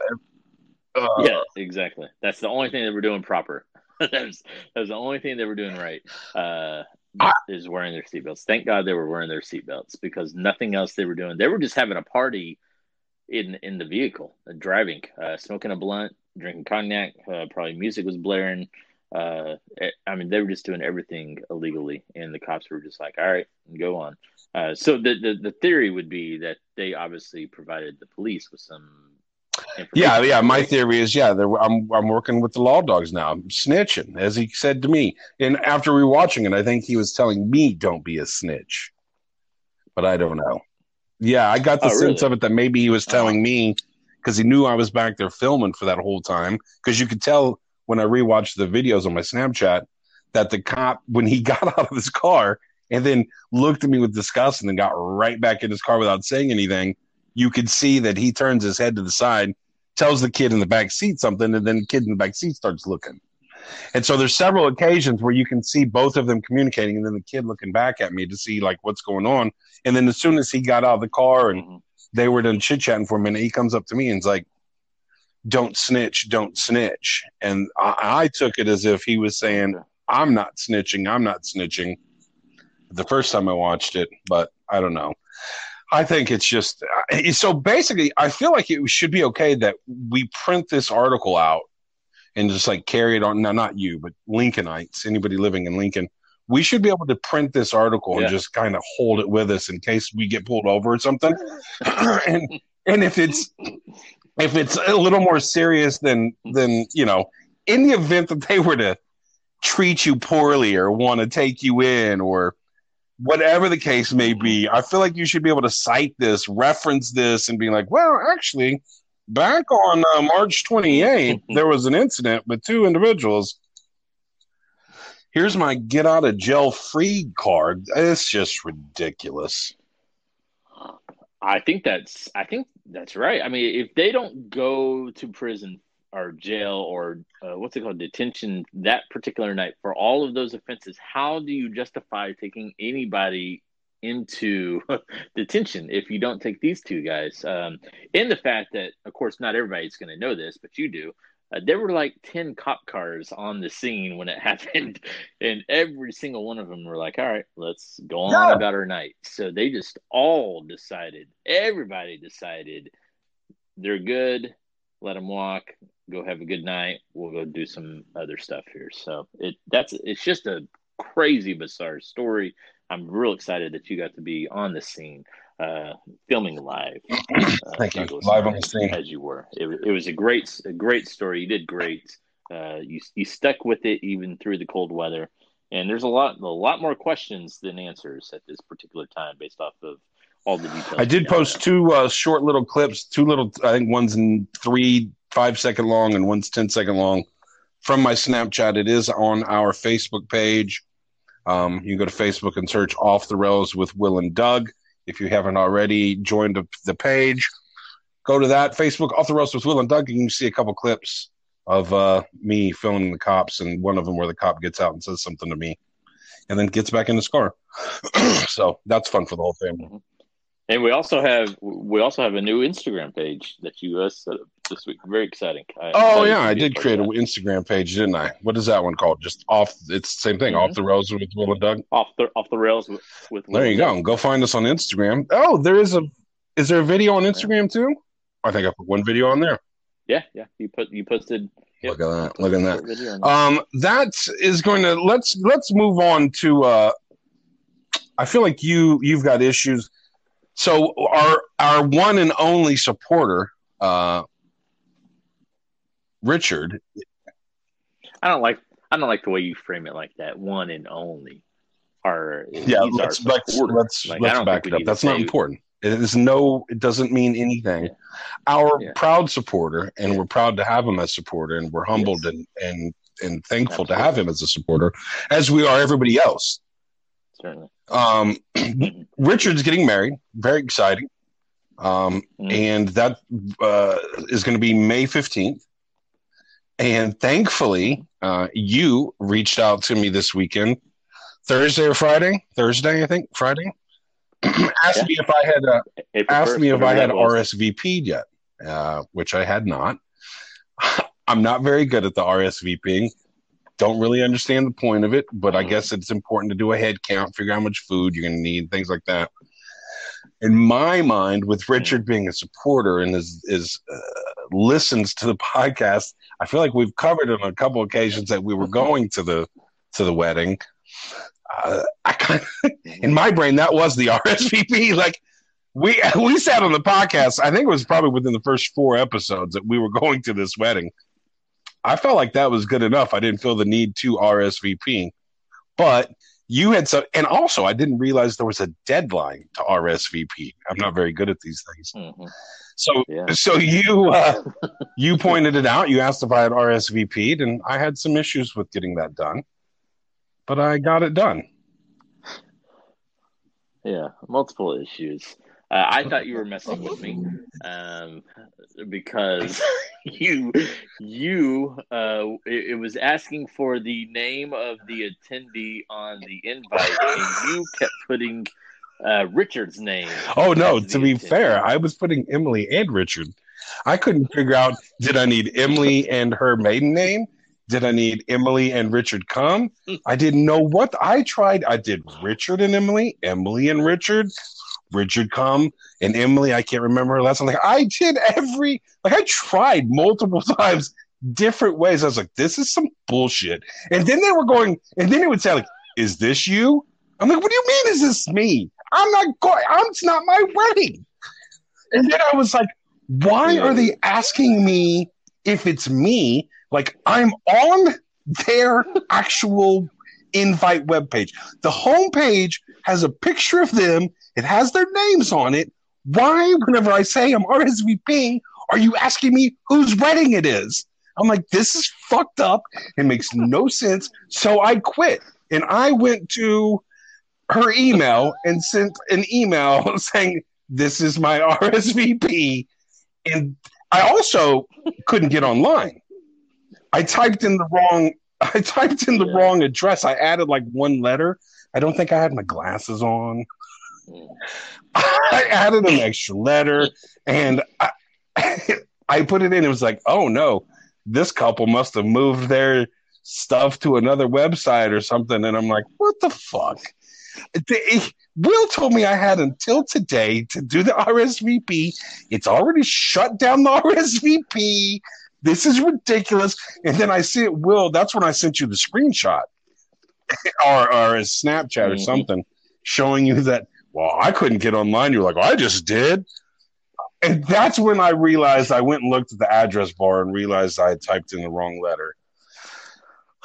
uh,
yeah, exactly. That's the only thing they were doing proper. that, was, that was the only thing they were doing right. Uh,
I-
is wearing their seatbelts. Thank God they were wearing their seatbelts because nothing else they were doing. They were just having a party in in the vehicle, driving, uh, smoking a blunt, drinking cognac. Uh, probably music was blaring. Uh, eh, I mean, they were just doing everything illegally, and the cops were just like, "All right, go on." Uh, so the, the the theory would be that they obviously provided the police with some.
yeah, yeah. My theory is, yeah, I'm I'm working with the law dogs now. I'm snitching, as he said to me. And after rewatching it, I think he was telling me, "Don't be a snitch," but I don't know. Yeah, I got the
Oh,
sense
really?
of it that maybe he was telling me because he knew I was back there filming for that whole time. Because you could tell when I rewatched the videos on my Snapchat that the cop, when he got out of his car and then looked at me with disgust and then got right back in his car without saying anything, you could see that he turns his head to the side, tells the kid in the back seat something, and then the kid in the back seat starts looking. And so there's several occasions where you can see both of them communicating, and then the kid looking back at me to see like what's going on. And then as soon as he got out of the car and
Mhm.
they were done chit chatting for a minute, he comes up to me and is like, "Don't snitch, don't snitch." And I, I took it as if he was saying, "I'm not snitching, I'm not snitching." The first time I watched it, but I don't know. I think it's just uh, so basically. I feel like it should be okay that we print this article out and just like carry it on. No, not you, but Lincolnites, anybody living in Lincoln. We should be able to print this article
Yeah.
and just kind of hold it with us in case we get pulled over or something. and and if it's if it's a little more serious than than you know, in the event that they were to treat you poorly or want to take you in or whatever the case may be, I feel like you should be able to cite this, reference this, and be like, well, actually, back on uh, March 28th, there was an incident with two individuals. Here's my get out of jail free card. It's just ridiculous.
I think that's I think that's right. I mean, if they don't go to prison or jail or uh, what's it called detention that particular night for all of those offenses, how do you justify taking anybody into detention if you don't take these two guys? Um, and the fact that, of course, not everybody's going to know this, but you do. Uh, there were like 10 cop cars on the scene when it happened, and every single one of them were like, all right, let's go on about our night. So they just all decided, everybody decided they're good, let them walk, go have a good night. We'll go do some other stuff here. So it that's it's just a crazy bizarre story. I'm real excited that you got to be on the scene, uh, filming live. Uh,
Thank you. Live on the scene.
as you were. It, it was a great, a great story. You did great. Uh, you you stuck with it even through the cold weather. And there's a lot, a lot more questions than answers at this particular time, based off of all the details.
I did post two uh, short little clips, two little, I think one's in three, five second long, and one's ten second long from my Snapchat. It is on our Facebook page. Um, you can go to Facebook and search Off the Rails with Will and Doug. If you haven't already joined the- page, go to that Facebook Off the Rails with Will and Doug. You can see a couple clips of uh, me filming the cops, and one of them where the cop gets out and says something to me, and then gets back in his car. so that's fun for the whole family.
And we also have we also have a new Instagram page that you uh, set up this week. Very exciting. I,
Oh yeah, I did create an. Instagram page, didn't I? What is that one called? Just off. It's the same thing.
Mhm.
Off the rails with Will and Doug.
off the off the rails with. with
There you go. Go find us on Instagram. Oh, there is a. Is there a video on Instagram too? I think I put one video on there.
Yeah, yeah. You put you posted.
Look at that. Look at that.
That.
Um, that is going to let's let's move on to. uh I feel like you you've got issues. So our our one and only supporter, uh Richard.
I don't like I don't like the way you frame it like that. One and only. are
Yeah,
he's our
let's let's let's,
Like,
let's back it up. That's not important. It is no. It doesn't mean anything.
Yeah.
Our
Yeah.
proud supporter, and we're proud to have him as supporter, and we're humbled
Yes.
and and and thankful to have him as a supporter, as we are everybody else.
Certainly.
Um, Richard's getting married. Very exciting. Um,
Mhm.
and that uh, is going to be May fifteenth. And thankfully, uh, you reached out to me this weekend, Thursday or Friday. Thursday, I think Friday. asked
Yeah.
me if I had uh,
April
asked
1st,
me if I had. RSVP'd yet, uh, which I had not. I'm not very good at the RSVPing. Don't really understand the point of it, but I
Mhm.
guess it's important to do a head count, figure out how much food you're going to need, things like that. In my mind, with Richard being a supporter and is is uh, listens to the podcast, I feel like we've covered on a couple occasions that we were going to the to the wedding. Uh, I kind of in my brain that was the RSVP. Like we we sat on the podcast. I think it was probably within the first four episodes that we were going to this wedding. I felt like that was good enough. I didn't feel the need to RSVP, but you had some, and also I didn't realize there was a deadline to RSVP. I'm not very good at these things.
Mhm.
So
Yeah.
so you uh, you pointed it out. You asked if I had RSVP'd, and I had some issues with getting that done, but I got it done.
Yeah, multiple issues. Uh, I thought you were messing with me um, because you you uh, it, it was asking for the name of the attendee on the invite, and you kept putting uh, Richard's name.
Oh no! To be
attendee.
fair, I was putting Emily and Richard. I couldn't figure out did I need Emily and her maiden name? Did I need Emily and Richard come? I didn't know what I tried. I did Richard and Emily, Emily and Richard, Richard come, and Emily. I can't remember her last name. Like I did every like I tried multiple times, different ways. I was like, this is some bullshit. And then they were going, and then it would say like, "Is this you?" I'm like, "What do you mean? Is this me?" I'm not going. I'm, it's not my wedding. And then I was like, why are they asking me if it's me? Like I'm on their actual invite webpage. The homepage has a picture of them. It has their names on it. Why, whenever I say I'm RSVPing, are you asking me whose wedding it is? I'm like, this is fucked up. It makes no sense. So I quit and I went to her email and sent an email saying, This is my RSVP. And I also couldn't get online. I typed in the wrong I typed in the
Yeah.
wrong address. I added like one letter. I don't think I had my glasses on. I added an extra letter and I, I put it in. It was like, oh no, this couple must have moved their stuff to another website or something. And I'm like, what the fuck? Will told me I had until today to do the RSVP. It's already shut down the RSVP. This is ridiculous. And then I see it, Will. That's when I sent you the screenshot or, or a Snapchat or
Mhm.
something showing you that, well, I couldn't get online. You're like, well, I just did. And that's when I realized I went and looked at the address bar and realized I had typed in the wrong letter.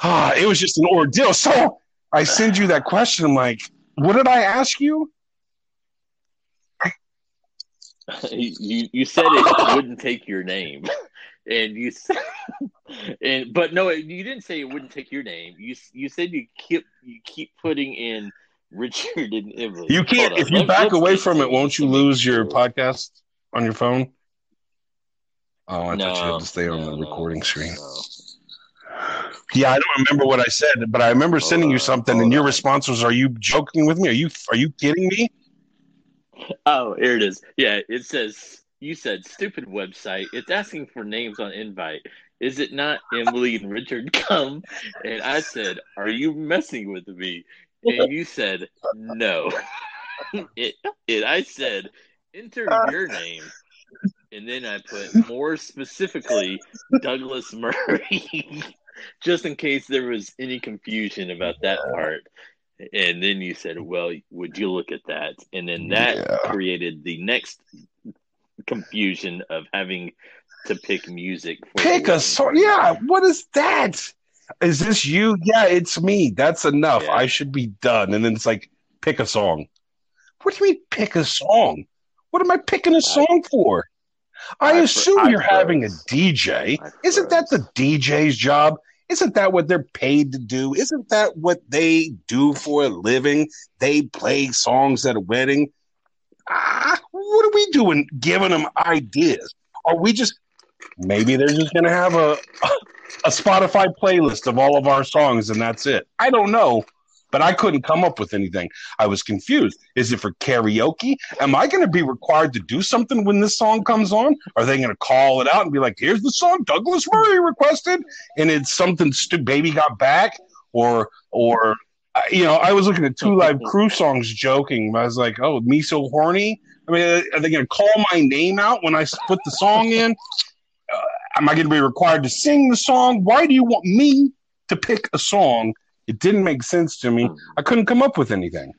Ah, it was just an ordeal. So I send you that question. I'm like, what did I ask you?
you you said it wouldn't take your name, and you said, and but no, you didn't say it wouldn't take your name. You you said you keep you keep putting in Richard and Emily.
You can't, if you
let-
back away from it, won't you lose your podcast on your phone? Oh, I
No,
thought you had to stay on
no,
the recording screen.
no.
Yeah, I don't remember what I said, but I remember sending you something, and your response was, "Are you joking with me? Are you are you kidding me?"
Oh, here it is. Yeah, it says You said stupid website. It's asking for names on invite. Is it not Emily and Richard come? And I said, Are you messing with me? And you said, No. it, it I said, enter your name. And then I put more specifically Douglas Murray, just in case there was any confusion about that part. And then you said, Well, would you look at that? And then that
Yeah.
created the next confusion of having to pick music for
Pick a song. Yeah, what is that? Is this you? Yeah, it's me. That's enough.
Yeah.
I should be done. And then it's like, pick a song. What do you mean, pick a song? What am I picking a song for? I,
I
assume
I
you're having a. DJ. Isn't that the. DJ's job? Isn't that what they're paid to do? Isn't that what they do for a living? They play songs at a wedding. Ah, what are we doing giving them ideas? Are we just maybe they're just going to have a a Spotify playlist of all of our songs and that's it? I don't know, but I couldn't come up with anything. I was confused. Is it for karaoke? Am I going to be required to do something when this song comes on? Are they going to call it out and be like, "Here's the song Douglas Murray requested," and it's something "Baby Got Back," or or uh, you know, I was looking at two live crew songs, joking. I was like, "Oh, me so horny." I mean, are they going to call my name out when I put the song in? Uh, am I going to be required to sing the song? Why do you want me to pick a song? It didn't make sense to me. I couldn't come up with anything.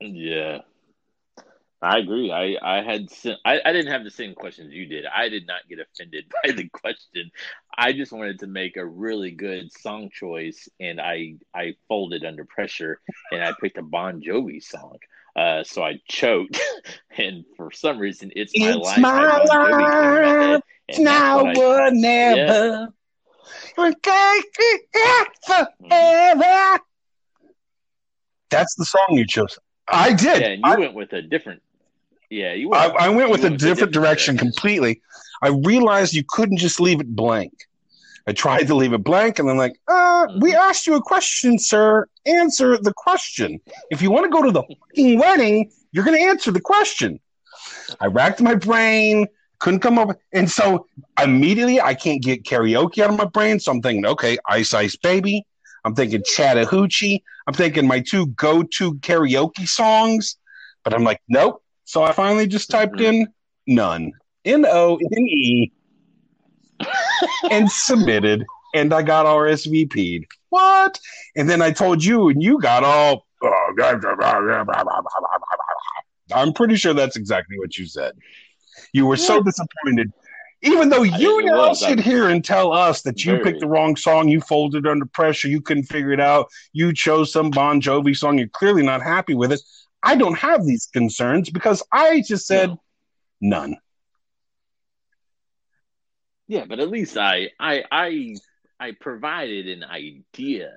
Yeah, I agree. I I had I, I didn't have the same questions you did. I did not get offended by the question. I just wanted to make a really good song choice, and I I folded under pressure, and I picked a Bon Jovi song. Uh, so I choked, and for some reason, it's my
It's
life.
my
by Bon Jovi my
life, now or never. Okay, forever. That's the song you chose. I did.
Yeah, you
I,
went with a different. Yeah, you
I,
went.
I went with a
went
different direction completely. I realized you couldn't just leave it blank. I tried to leave it blank, and I'm like, uh, we
Mm-hmm.
asked you a question, sir. Answer the question. If you want to go to the fucking wedding, you're going to answer the question. I racked my brain, couldn't come up, and so immediately I can't get karaoke out of my brain. So I'm thinking, okay, Ice Ice Baby. I'm thinking Chattahoochee. I'm thinking my two go-to karaoke songs, but I'm like, nope. So I finally just typed in none, N O N E, and submitted, and I got RSVP'd. What? And then I told you, and you got all. I'm pretty sure that's exactly what you said. You were so disappointed. Even though you
it
now sit here and tell us that you
very-
picked the wrong song, you folded under pressure, you couldn't figure it out, you chose some Bon Jovi song, you're clearly not happy with it. I don't have these concerns because I just said
No.
none.
Yeah, but at least I I I I provided an idea,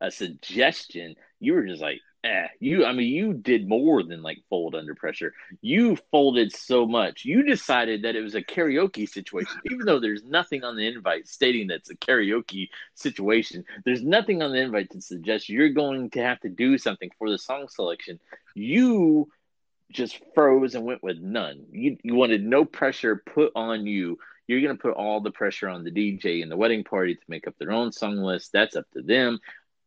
a suggestion. You were just like, eh. You I mean you did more than like fold under pressure. You folded so much. You decided that it was a karaoke situation, even though there's nothing on the invite stating that it's a karaoke situation. There's nothing on the invite to suggest you're going to have to do something for the song selection. You just froze and went with none. You, you wanted no pressure put on you. You're going to put all the pressure on the DJ and the wedding party to make up their own song list. That's up to them.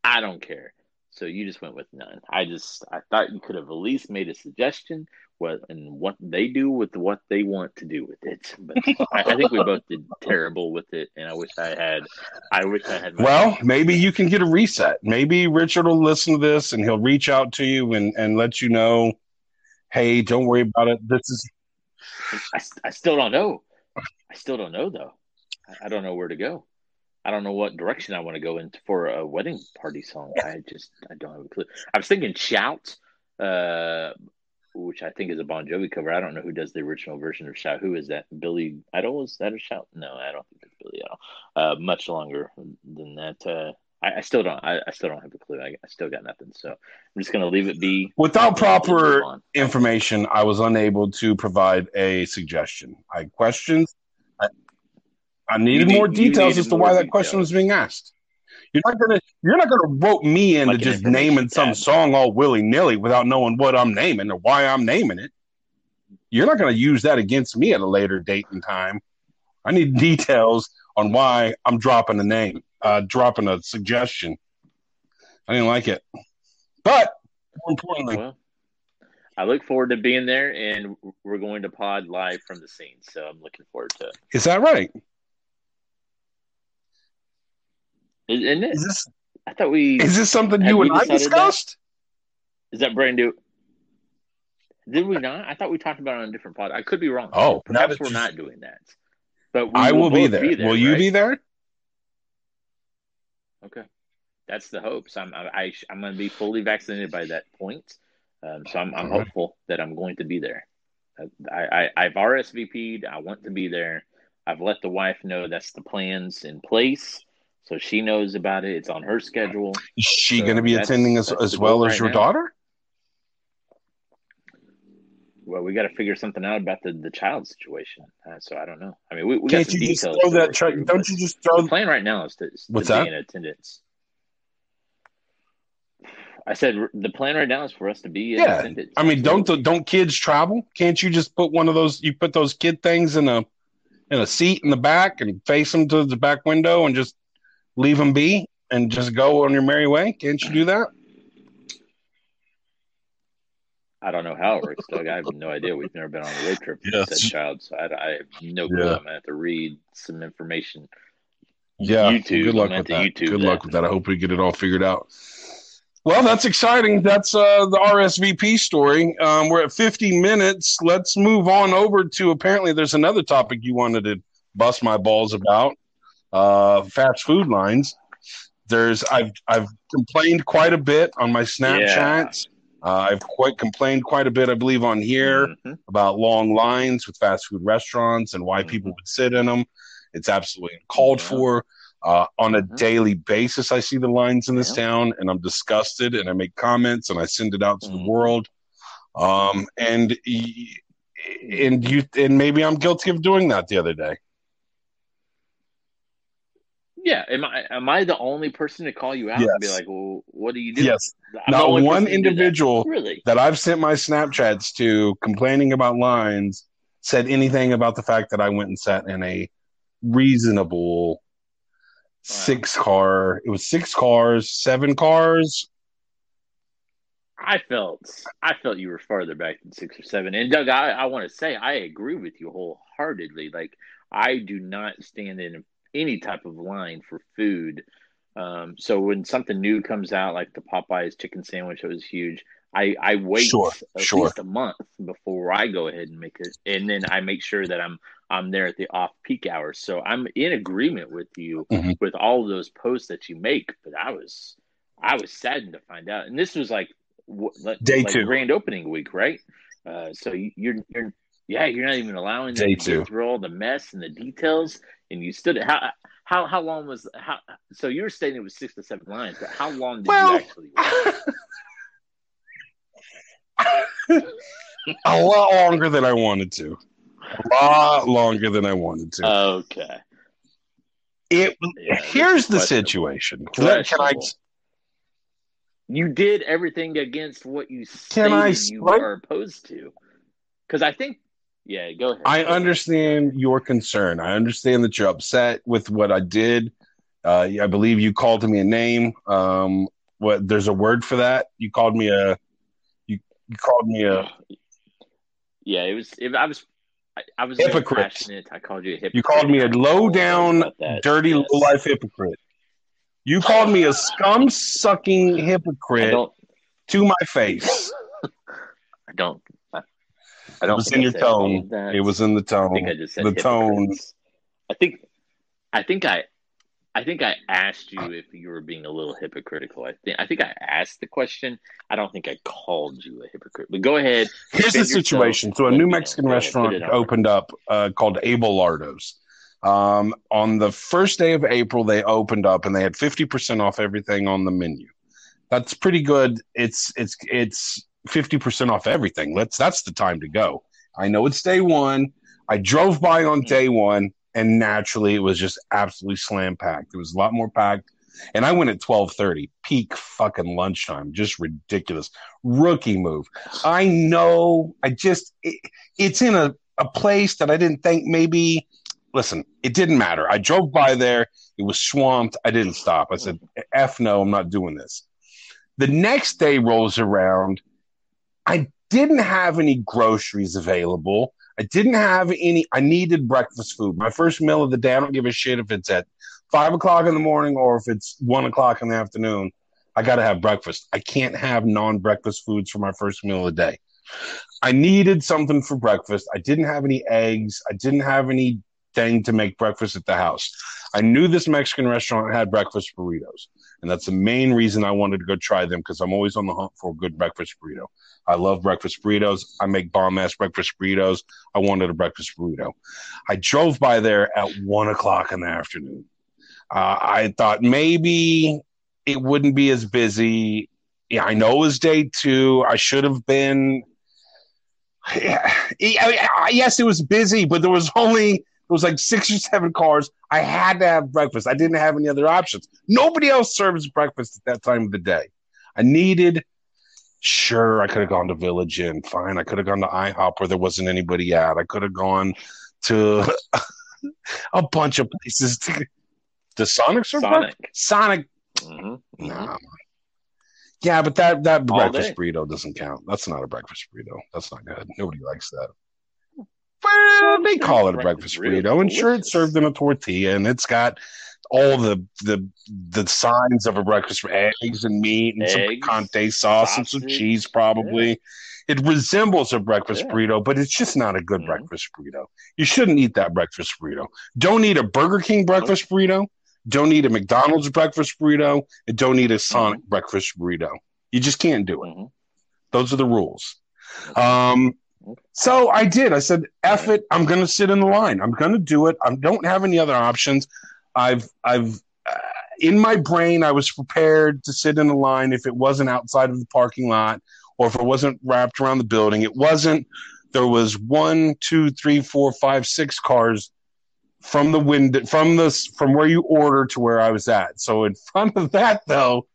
I don't care. So you just went with none. I just I thought you could have at least made a suggestion what and what they do with what they want to do with it. But I, I think we both did terrible with it, and I wish I had. I wish I had.
Well, maybe you can get a reset. Maybe Richard will listen to this and he'll reach out to you and, and let you know, hey, don't worry about it. This is
I, I still don't know. I still don't know though. I, I don't know where to go. I don't know what direction I want to go into for a wedding party song. I just I don't have a clue. I was thinking "Shout," uh, which I think is a Bon Jovi cover. I don't know who does the original version of "Shout." Who is that? Billy Idol? Is that a Shout? No, I don't think it's Billy Idol. Uh, much longer than that. Uh, I, I still don't. I, I still don't have a clue. I, I still got nothing. So I'm just gonna leave it be.
without proper information. I was unable to provide a suggestion. I questions. I, needed
need-
more details as to why that question was being asked. You're not gonna you're not gonna rope me into
Like
just naming some
tab.
song all willy nilly without knowing what I'm naming or why I'm naming it. You're not going to use that against me at a later date and time. I need details on why I'm dropping a name, uh, dropping a suggestion. I didn't like it. But more importantly,
Well, I look forward to being there, and we're going to pod live from the scene. So I'm looking forward to it.
is that right?
Isn't it?
Is this
I thought we
is this something
Have
you and I discussed?
is that brand new. Did we not? I thought we talked about it on a different pod. I could be wrong.
Oh,
perhaps
that
we're
you-
not doing that. But we
I will be
both
there. Will you
right?
be there?
Okay, that's the hopes. I'm I, I I'm going to be fully vaccinated by that point, um, so I'm I'm hopeful that I'm going to be there. I, I I've RSVP'd. I want to be there. I've let the wife know that's the plans in place, so she knows about it. It's on her schedule.
Is she
So
going to be attending as, as well as
right
your
now.
daughter?
Well, we got to figure something out about the, the child situation. Uh, so I don't know. I mean, we, we
Can't
got some
you just throw that?
through,
don't you just throw?
The plan right now is to, is
What's
be
that?
in attendance. I said the plan right now is for us to be in
Yeah.
attendance.
I mean, don't don't kids travel? Can't you just put one of those? You put those kid things in a in a seat in the back and face them to the back window and just leave them be and just go on your merry way. Can't you do that?
I don't know how it works, Doug. I have no idea. We've never been on a road trip with
Yes.
said child, so I, I have no clue.
Yeah.
I'm gonna have to read some information.
Yeah.
YouTube.
Good luck with that.
YouTube
Good
that.
luck with that. I hope we get it all figured out. Well, that's exciting. That's uh, the RSVP story. Um, we're at 50 minutes. Let's move on over to apparently there's another topic you wanted to bust my balls about uh, fast food lines. There's I've I've complained quite a bit on my Snapchats. Uh, I've quite complained quite a bit, I believe, on here
Mhm.
about long lines with fast food restaurants and why
Mhm.
people would sit in them. It's absolutely called
Yeah.
for. Uh, on a
Mhm.
daily basis, I see the lines in this
Yeah.
town, and I'm disgusted, and I make comments, and I send it out to the
Mhm.
world. Um, and and you and maybe I'm guilty of doing that the other day.
Yeah, am I am I the only person to call you out and be like, "Well, what do you do?"
Yes,
I'm
not one
do that.
individual
Really?
that I've sent my Snapchats to complaining about lines said anything about the fact that I went and sat in a reasonable six car. It was six cars, seven cars.
I felt I felt you were farther back than six or seven. And Doug, I, I want to say I agree with you wholeheartedly. Like I do not stand in any type of line for food. Um, so when something new comes out, like the Popeyes chicken sandwich, that was huge. I, I wait
Sure,
at
sure.
least a month before I go ahead and make it, and then I make sure that I'm I'm there at the off peak hours. So I'm in agreement with you
Mhm.
with all of those posts that you make. But I was I was saddened to find out, and this was like what, like,
Day two.
grand opening week, right? Uh, so you're you're yeah, you're not even allowing them
Day
to
two.
through all the mess and the details, and you stood it. how how how long was how? So you were stating it was six to seven lines, but how long did
Well-
you actually? Wait?
a lot longer than I wanted to. A lot longer than I wanted to.
Okay.
it.
Yeah,
here's the
questionable.
situation. Can I? Can I
Questionable. You did everything against what you
Can
stated
I
you
strike-
are opposed to. Because I think, yeah, go ahead.
I understand your concern. I understand that you're upset with what I did. Uh, I believe you called me a name. Um, what? There's a word for that. You called me a. You, you called me a.
Yeah, it was. It, I was. I, I was
Hypocrite.
passionate. I called you a hypocrite.
You called me a low down, dirty,
yes.
low life hypocrite. You called me a scum sucking hypocrite to my face.
I don't. I, I
It
don't.
was in
I
your tone. It was in the
I think I
tone.
just said
The tone.
hypocrites. I think. I think I. I think I asked you if you were being a little hypocritical. I think. I think I asked the question. I don't think I called you a hypocrite. But go ahead.
Here's the situation. So a new
know.
Mexican restaurant
Put it on.
opened up uh, called Abelardo's. Um, on the first day of April, they opened up and they had 50% off everything on the menu. That's pretty good. It's it's it's 50% off everything. Let's that's the time to go. I know it's day one. I drove by on day one, and naturally it was just absolutely slam packed. It was a lot more packed And I went at 12:30, peak fucking lunchtime, just ridiculous. Rookie move. I know. I just it, it's in a a place that I didn't think maybe listen, it didn't matter. I drove by there, it was swamped. I didn't stop. I said, F no, I'm not doing this. The next day rolls around. I didn't have any groceries available. I didn't have any. I needed breakfast food. My first meal of the day. I don't give a shit if it's at five o'clock in the morning or if it's one o'clock in the afternoon. I got to have breakfast. I can't have non breakfast foods for my first meal of the day. I needed something for breakfast. I didn't have any eggs. I didn't have anything to make breakfast at the house. I knew this Mexican restaurant had breakfast burritos. And that's the main reason I wanted to go try them because I'm always on the hunt for a good breakfast burrito. I love breakfast burritos. I make bomb ass breakfast burritos. I wanted a breakfast burrito. I drove by there at one o'clock in the afternoon. Uh, I thought maybe it wouldn't be as busy. Yeah, I know it was day two. I should have been. Yeah, yes, it was busy, but there was only it was like six or seven cars. I had to have breakfast. I didn't have any other options. Nobody else serves breakfast at that time of the day. I needed. Sure, I could have gone to Village Inn. Fine, I could have gone to IHOP where there wasn't anybody at. I could have gone to a bunch of places. To, the Sonic serve
Sonic.
Sonic.
Mm-hmm.
Nah. Yeah, but that that
All
breakfast
day.
burrito doesn't count. That's not a breakfast burrito. That's not good. Nobody likes that. Well, they call it a breakfast
burrito.
and sure, it's served in a tortilla, and it's got all the the the signs of a breakfast eggs and meat and some
Eggs,
picante sauce and some cheese, probably. It resembles a breakfast
Yeah.
burrito, but it's just not a good
Mhm.
breakfast burrito. You shouldn't eat that breakfast burrito. Don't eat a Burger King breakfast burrito. Don't eat a McDonald's breakfast burrito. And don't eat a Sonic breakfast burrito. You just can't do it.
Mhm.
Those are the rules. Um, so I did. I said, "F it! I'm going to sit in the line. I'm going to do it. I don't have any other options. I've, I've, uh, in my brain, I was prepared to sit in the line if it wasn't outside of the parking lot or if it wasn't wrapped around the building. It wasn't. There was one, two, three, four, five, six cars from the window, from the from where you order to where I was at. So in front of that, though,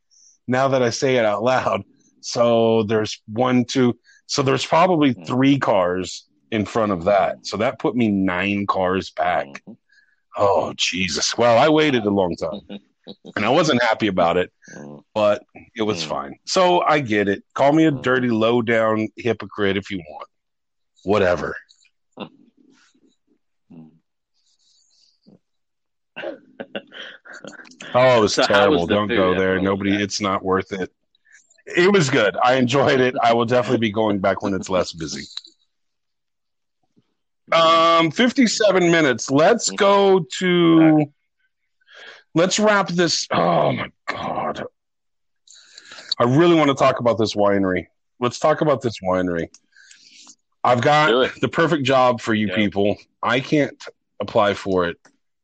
now that I say it out loud, so there's one, two. So there's probably
Hmm.
three cars in front of that. So that put me nine cars back.
Mhm.
Oh Jesus! Well, I waited a long time, and I wasn't happy about it,
Mhm.
but it was
Hmm.
fine. So I get it. Call me a
Hmm.
dirty, low down hypocrite if you want. Whatever. Oh, it was
So
terrible. Don't go there. Nobody. It's not worth it. It was good. I enjoyed it. I will definitely be going back when it's less busy. Um, 57 minutes. Let's go to. Let's wrap this. Oh my god! I really want to talk about this winery. Let's talk about this winery. I've got the perfect job for you
Yeah.
people. I can't apply for it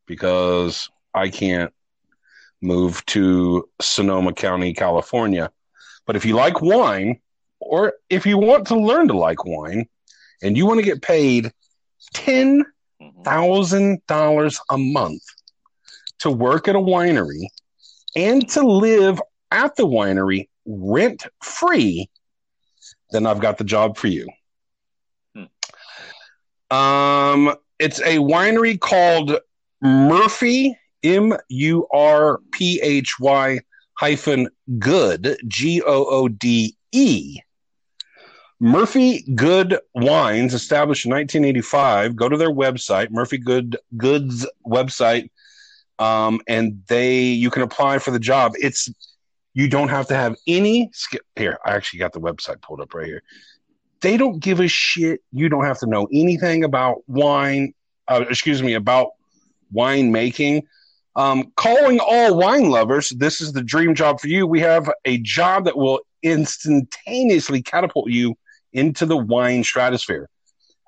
because I can't move to Sonoma County, California. But if you like wine, or if you want to learn to like wine, and you want to get paid ten
Mhm.
thousand dollars a month to work at a winery and to live at the winery rent free, then I've got the job for you. Um, it's a winery called Murphy M U R P H Y hyphen good G O O D E. Murphy Goode Wines, established in 1985. Go to their website, Murphy Goode Goods website, um, and they you can apply for the job. It's you don't have to have any skill. Here, I actually got the website pulled up right here. They don't give a shit. You don't have to know anything about wine. Uh, excuse me, about wine making. Um, calling all wine lovers, this is the dream job for you. We have a job that will instantaneously catapult you into the wine stratosphere.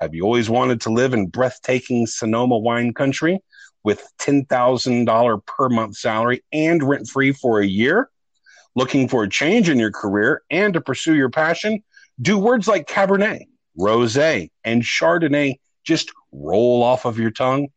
Have you always wanted to live in breathtaking Sonoma wine country with $10,000 per month salary and rent free for a year? Looking for a change in your career and to pursue your passion? Do words like Cabernet, Rosé, and Chardonnay just roll off of your tongue?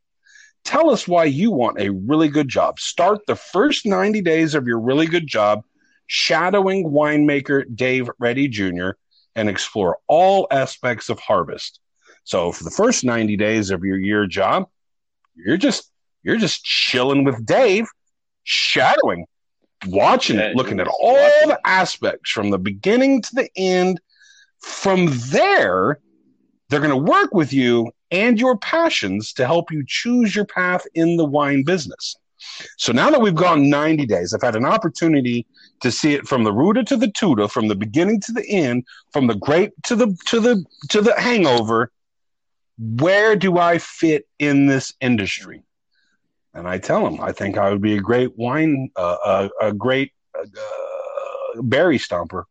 Tell us why you want a really good job. Start the first 90 days of your really good job shadowing winemaker Dave Ready Jr. and explore all aspects of harvest. So for the first 90 days of your year job, you're just you're just chilling with Dave, shadowing, watching
Yeah,
it, looking at all
watching
the aspects from the beginning to the end. From there, they're going to work with you and your passions to help you choose your path in the wine business. So now that we've gone 90 days, I've had an opportunity to see it from the rooter to the tutor, from the beginning to the end, from the grape to the to the to the hangover. Where do I fit in this industry? And I tell them, I think I would be a great wine, uh, a, a great uh, berry stomper.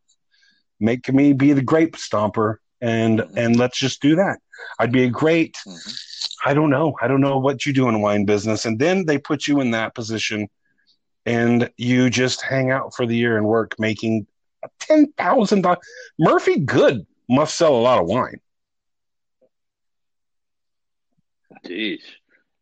Make me be the grape stomper, and and let's just do that. I'd be a great.
Mhm.
I don't know. I don't know what you do in wine business, and then they put you in that position, and you just hang out for the year and work, making ten thousand dollars. Murphy Goode must sell a lot of wine.
Jeez.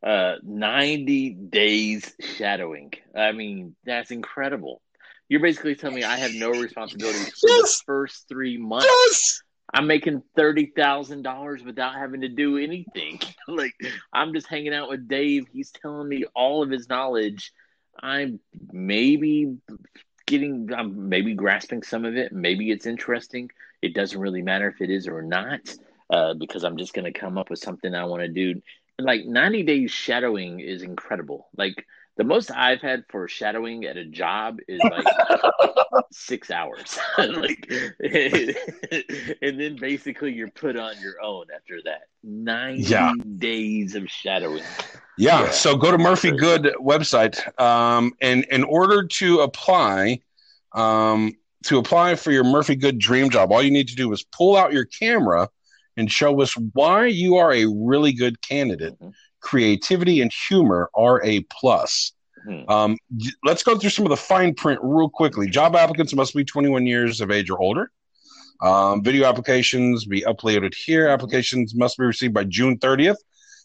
Uh, 90 days shadowing. I mean, that's incredible. You're basically telling me I have no responsibilities for
Yes.
the first three months.
Yes.
I'm making thirty thousand dollars without having to do anything. like I'm just hanging out with Dave. He's telling me all of his knowledge. I'm maybe getting, I'm maybe grasping some of it. Maybe it's interesting. It doesn't really matter if it is or not, uh, because I'm just going to come up with something I want to do. Like 90 days shadowing is incredible. Like the most I've had for shadowing at a job is like six hours. like, and then basically you're put on your own after that. Nine
Yeah.
days of shadowing.
Yeah,
Yeah.
so go to Murphy Goode website, um, and in order to apply, um, to apply for your Murphy Goode dream job, all you need to do is pull out your camera and show us why you are a really good candidate.
Mhm.
Creativity and humor are a plus.
Hmm.
Um, let's go through some of the fine print real quickly. Job applicants must be 21 years of age or older. Um, video applications be uploaded here. Applications must be received by June 30th.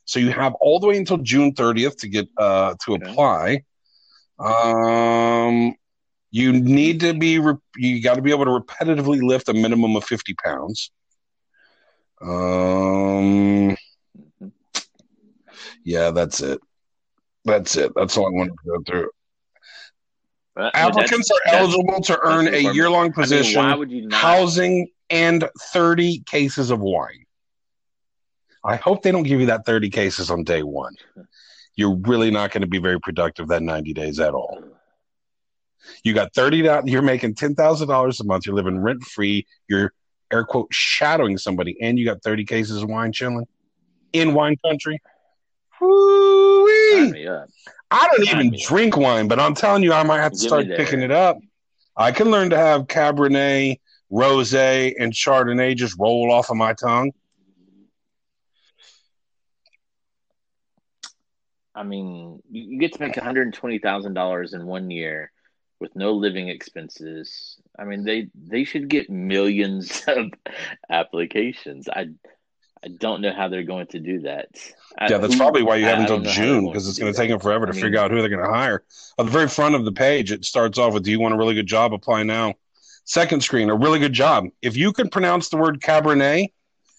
So you have all the way until June 30th to get uh, to
Okay.
apply. Um, you need to be re- you got to be able to repetitively lift a minimum of 50 pounds. Um. Yeah, that's it. That's it. That's all I wanted to go through.
I mean,
Applicants are eligible to earn a year long
I mean,
position,
you not?
housing, and 30 cases of wine. I hope they don't give you that 30 cases on day one. You're really not going to be very productive that 90 days at all. You got 30 dollars, you're making $10,000 a month, you're living rent free, you're air quote shadowing somebody, and you got 30 cases of wine chilling in wine country. Woo-wee.
Sign me up.
I don't
Sign
even
me up.
drink wine, but I'm telling you, I might have to
Give
start picking it up. I can learn to have Cabernet, Rosé, and Chardonnay just roll off of my tongue.
I mean, you you get to make one hundred twenty thousand dollars in one year with no living expenses. I mean, they they should get millions of applications. I I don't know how they're going to do that.
Yeah, that's probably why you have until
don't know how they're
June because it's going to take them forever to
I mean-
figure out who they're going to hire. On the very front of the page, it starts off with "Do you want a really good job? Apply now." Second screen, a really good job. If you can pronounce the word Cabernet,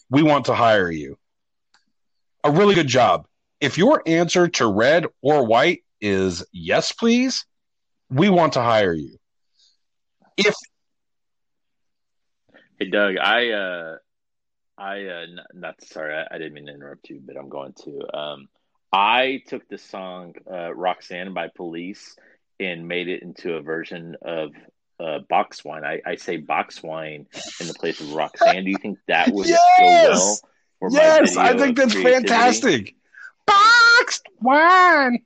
we want to hire you. A really good job. If your answer to red or white is yes, please, we want to hire you. If
Hey Doug, I uh I uh not sorry, I, I didn't mean to interrupt you, but I'm going to. Um I took the song uh Roxanne by Police and made it into a version of uh box wine. I, I say box wine in the place of Roxanne. Do you think that would
Yes!
go well for my
yes, I think that's
creativity?
fantastic. Boxed wine.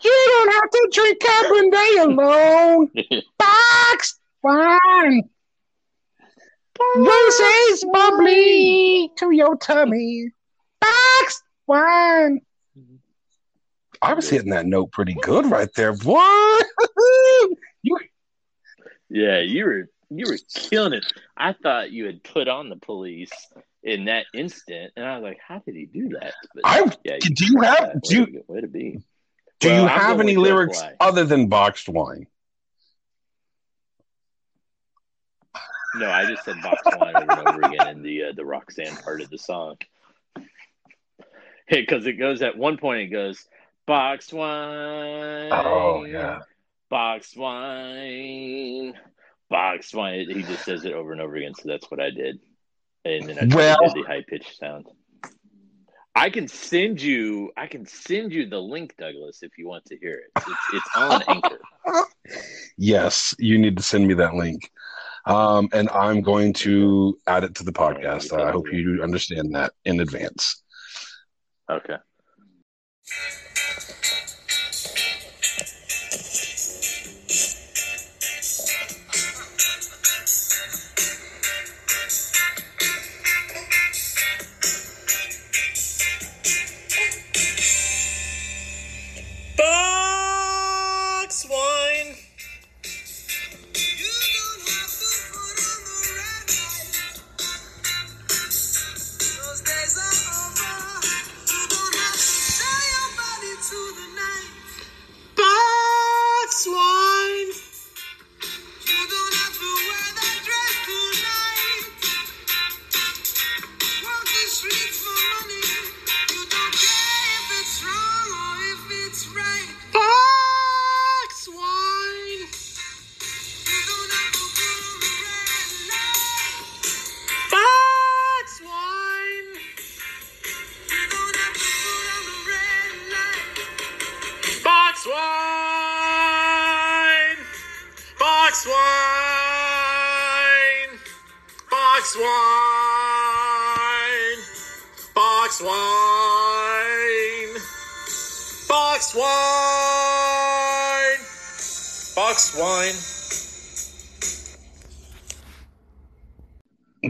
You don't have to drink Cabernet alone. Boxed wine. Roses bubbly to your tummy. Boxed wine. I was hitting that note pretty good right there. What?
Yeah, you were you were killing it. I thought you had put on the police in that instant, and I was like, "How did he do that?" But
I
yeah,
do you have
that.
do
Way
you
to, way to be.
do
Well,
you have any lyrics other than boxed wine?
No, I just said box wine over and over again in the uh, the Roxanne part of the song. Because it goes at one point, it goes box wine.
Oh yeah.
boxed wine, box wine. He just says it over and over again, so that's what I did. And then I
Well-
to the high pitched sound. I can send you. I can send you the link, Douglas, if you want to hear it. It's, it's on Anchor.
Yes, you need to send me that link. Um, and I'm going to add it to the podcast. I hope you understand that in advance.
Okay.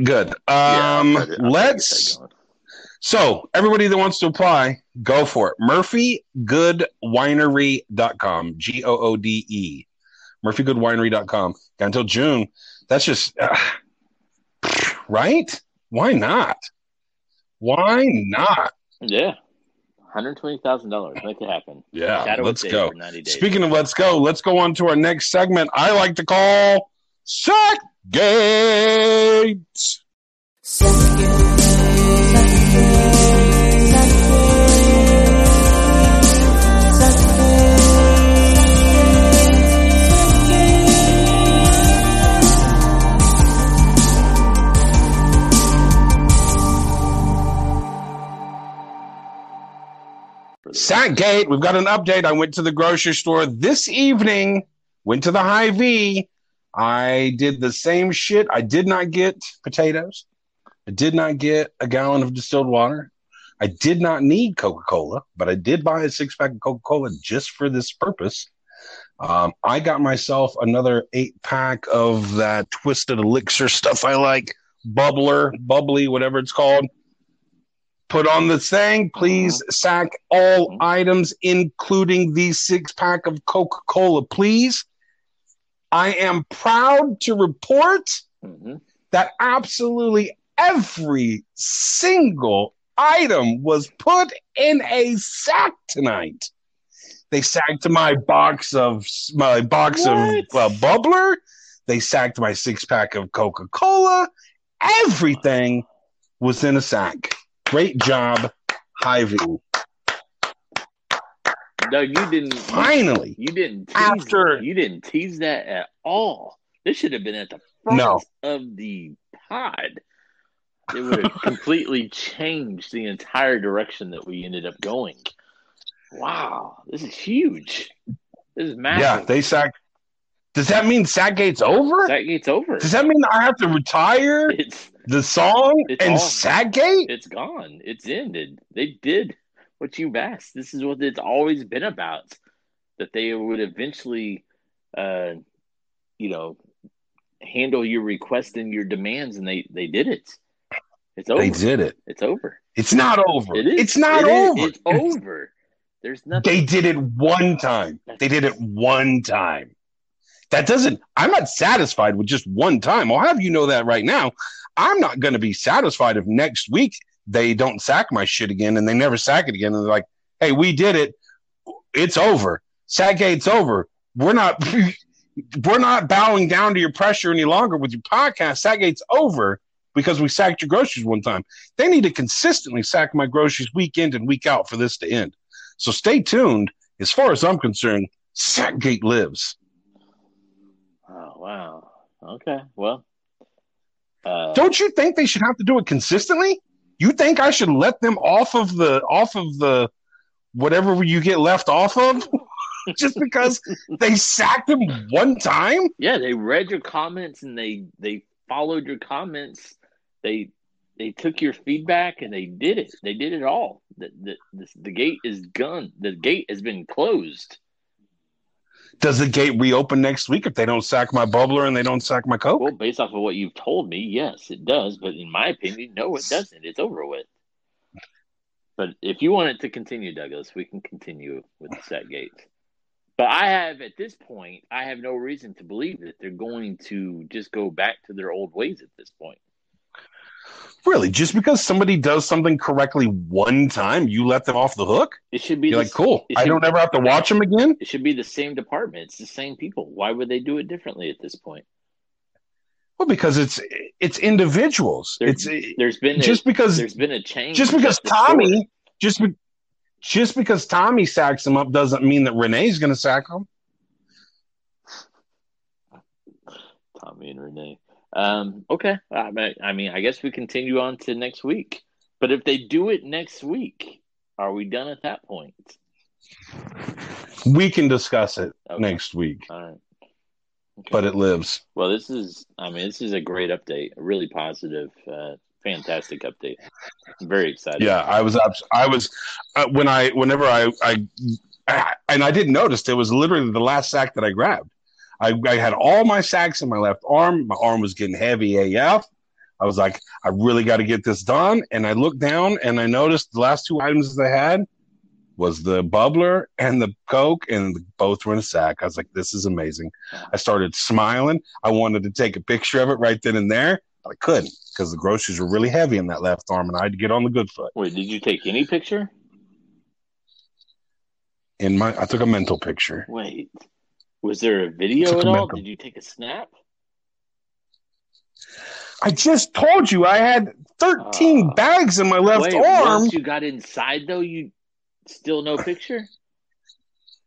Good. Um,
I'll try to- I'll try to get that
let's. So, everybody that wants to apply, go for it. MurphyGoodeWinery.com. G O O D E. MurphyGoodeWinery.com. Got until June. That's just. Uh, right? Why not? Why not?
Yeah. $120,000. Make it happen.
Yeah,
Shadow
let's go.
90 days.
Speaking of let's go, let's go on to our next segment I like to call Sack
For
Sackgate, we've got an update. I went to the grocery store this evening, went to the Hy-Vee. I did the same shit. I did not get potatoes. I did not get a gallon of distilled water. I did not need Coca Cola, but I did buy a six pack of Coca Cola just for this purpose. Um, I got myself another eight pack of that twisted elixir stuff I like, bubbler, bubbly, whatever it's called. Put on the thing, please sack all items, including the six pack of Coca Cola, please. I am proud to report
Mhm.
that absolutely every single item was put in a sack tonight. They sacked my box of my box
What?
of uh, bubbler. They sacked my six pack of Coca Cola. Everything was in a sack. Great job, Hy-Vee.
No, you didn't.
Finally,
You didn't tease
After-
you didn't tease that at all. This should have been at the front
No.
of the pod. It would have completely changed the entire direction that we ended up going. Wow, this is huge. This is massive.
yeah, they sacked. Does that mean Sackgate's over?
that gate's over.
Does that mean I have to retire
It's
the song
It's
and
all-
Sackgate?
it's gone. It's ended. They did what you've asked. This is what it's always been about. That they would eventually, uh, you know, handle your requests and your demands, and they they did it. It's over.
They did it.
It's over.
It's not over.
It is.
It's not
It is.
over.
It's over. There's nothing.
They did it one time. They did it one time. That doesn't, I'm not satisfied with just one time. I'll have you know that right now. I'm not going to be satisfied if next week they don't sack my shit again and they never sack it again. And they're like, hey, we did it. It's over. Sackgate's over. We're not. We're not bowing down to your pressure any longer with your podcast. Sackgate's over because we sacked your groceries one time. They need to consistently sack my groceries week in and week out for this to end. So stay tuned. As far as I'm concerned, Sackgate lives.
Oh wow. Okay. Well. Uh,
Don't you think they should have to do it consistently? You think I should let them off of the off of the whatever you get left off of just because they sacked him one time?
yeah, they read your comments and they they followed your comments. They they took your feedback and they did it. They did it all. The the, the, the gate is gone. The gate has been closed.
Does the gate reopen next week if they don't sack my bubbler and they don't sack my coke?
Well, based off of what you've told me, yes, it does. But in my opinion, no, it doesn't. It's over with. But if you want it to continue, Douglas, we can continue with the set gates. But I have, at this point, I have no reason to believe that they're going to just go back to their old ways at this point.
Really, just because somebody does something correctly one time, you let them off the hook?
It should be the-
like, cool. I don't ever have to watch them again.
It should be the same department. It's the same people. Why would they do it differently at this point?
Well, because it's it's individuals. It's
There's been a,
just because
there's been a change.
just because
sport.
Tommy just be, just because Tommy sacks him up doesn't mean that Renee's going to sack him.
Tommy and Renee. Um, okay. I mean, I mean, I guess we continue on to next week. But if they do it next week, are we done at that point?
We can discuss it
Okay.
next week,
All right. Okay.
but it lives.
well, this is, I mean, this is a great update, a really positive, uh, fantastic update. I'm very excited.
Yeah, I was I was uh, when I whenever I, I I and I didn't notice it was literally the last sack that I grabbed. I, I had all my sacks in my left arm. My arm was getting heavy AF. I was like, I really got to get this done. And I looked down and I noticed the last two items that I had was the bubbler and the coke, and both were in a sack. I was like, this is amazing. I started smiling. I wanted to take a picture of it right then and there, but I couldn't because the groceries were really heavy in that left arm, and I had to get on the good foot.
Wait, did you take any picture?
In my, I took a mental picture.
Wait, was there a video at all? Did you take a snap?
I just told you I had 13
Ah.
bags in my left
Wait,
arm.
once you got inside though, you still no picture.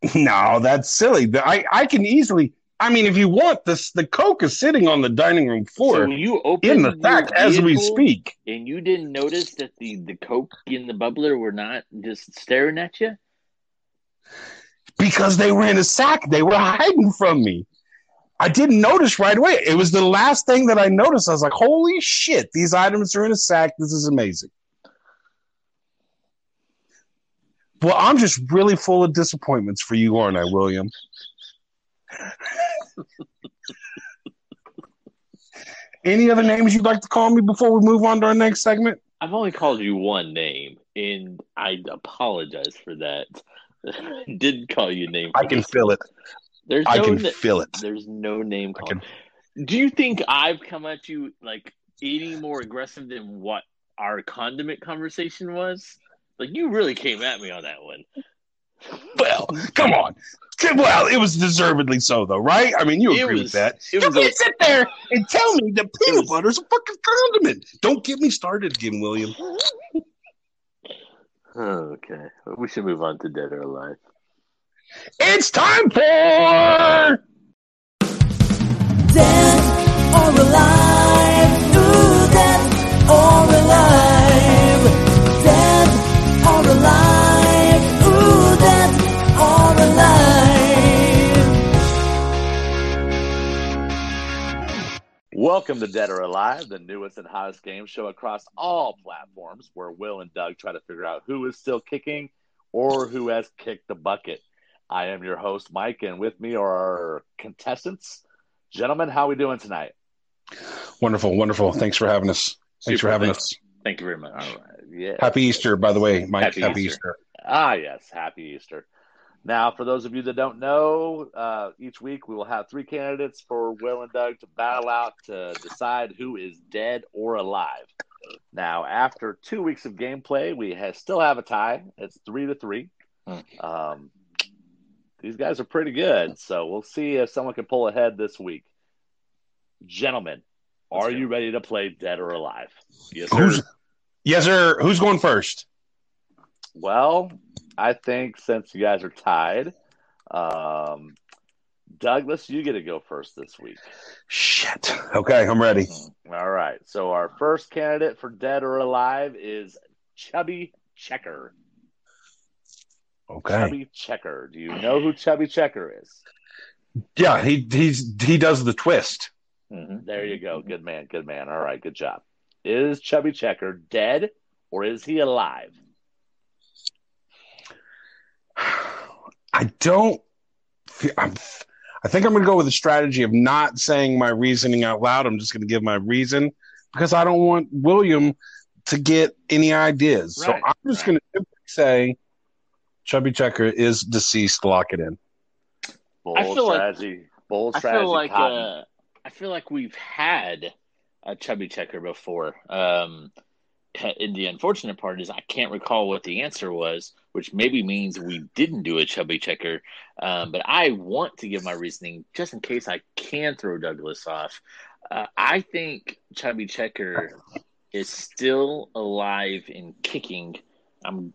No, that's silly. I, I can easily. I mean, if you want this, the Coke is sitting on the dining room floor
so you opened
in the sack as we speak.
and you didn't notice that the the coke and the bubbler were not just staring at you.
Because they were in a sack. They were hiding from me. I didn't notice right away. It was the last thing that I noticed. I was like, holy shit, these items are in a sack. This is amazing. Well, I'm just really full of disappointments for you, aren't I, William? Any other names you'd like to call me before we move on to our next segment?
I've only called you one name, and I apologize for that. Didn't call you name.
I can feel it.
There's
I
no
can
na-
feel it.
There's no name called.
can-
Do you think I've come at you like any more aggressive than what our condiment conversation was? Like you really came at me on that one.
Well, come on. Well, it was deservedly so, though, right? I mean, you
It
agree
was-
with that.
It
you can't sit there and tell me that peanut
was-
is a fucking condiment. Don't get me started again, William.
Oh, okay, we should move on to dead or alive.
It's time for
Dead
Welcome to Dead or Alive, the newest and hottest game show across all platforms where Will and Doug try to figure out who is still kicking or who has kicked the bucket. I am your host, Mike, and with me are our contestants. Gentlemen, how are we doing tonight?
wonderful, wonderful. Thanks for having us. Thanks
Super,
for having
thanks.
us.
Thank you very much.
All right. Yeah.
Happy Easter, by the way, Mike.
Happy
Happy,
Easter.
Easter.
Ah, yes. Happy Easter. Now, for those of you that don't know, uh, each week we will have three candidates for Will and Doug to battle out to decide who is dead or alive. Now, after two weeks of gameplay, we ha still have a tie. It's three to three.
Hmm.
Um, these guys are pretty good, so we'll see if someone can pull ahead this week. Gentlemen,
Let's
are
go.
you ready to play Dead or Alive?
Yes,
Who's
sir.
yes, sir? Who's going first?
Well, I think since you guys are tied, um, Douglas, you get to go first this week.
Shit. Okay, I'm ready.
All right. So our first candidate for Dead or Alive is Chubby Checker.
Okay.
Chubby Checker. Do you know who Chubby Checker is?
Yeah, he he's he does the twist.
Mhm.
There you go. Good man. Good man. All right. Good job. Is Chubby Checker dead or is he alive?
I don't. I'm, I think I'm going to go with the strategy of not saying my reasoning out loud. I'm just going to give my reason because I don't want William to get any ideas. So I'm just
right.
going to say Chubby Checker is deceased. Lock it in.
Bold
I feel like-
strategy.
I feel like uh, I feel like we've had a chubby checker before. Um, and the unfortunate part is I can't recall what the answer was, which maybe means we didn't do a chubby checker. Um, but I want to give my reasoning just in case I can throw Douglas off. Uh, I think chubby checker is still alive and kicking. I'm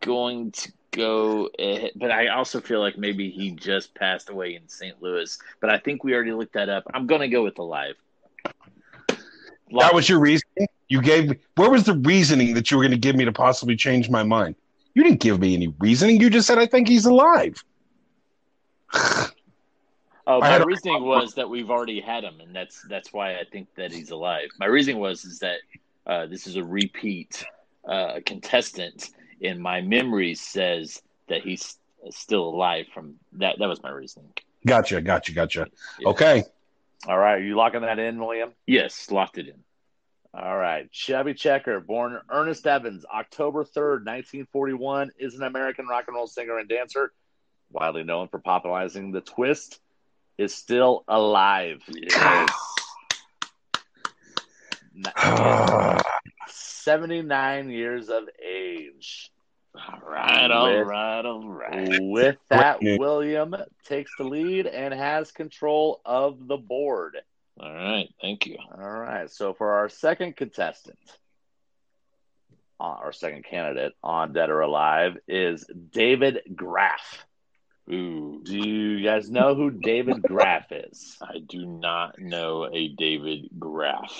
going to go, ahead, but I also feel like maybe he just passed away in St. Louis. But I think we already looked that up. I'm going to go with alive. Live.
That was your reasoning. You gave me. Where was the reasoning that you were going to give me to possibly change my mind? You didn't give me any reasoning. You just said I think he's alive.
Oh, my reasoning was that we've already had him, and that's that's why I think that he's alive. My reasoning was is that uh, this is a repeat uh, contestant, and my memory says that he's still alive. From that, that was my reasoning.
Gotcha. Gotcha. Gotcha.
Yeah.
Okay.
All right. Are you locking that in, William?
Yes, locked it in.
All right. Chubby Checker, born Ernest Evans, October 3rd, 1941, is an American rock and roll singer and dancer, widely known for popularizing the twist, is still alive.
Yes.
79 years of age.
All right, all
With-
right, all right.
With that, William takes the lead and has control of the board.
All right, thank you.
All right. So for our second contestant, uh, our second candidate on Dead or Alive is David Graf.
Ooh,
Do you guys know who David Graf is?
I do not know a David Graf.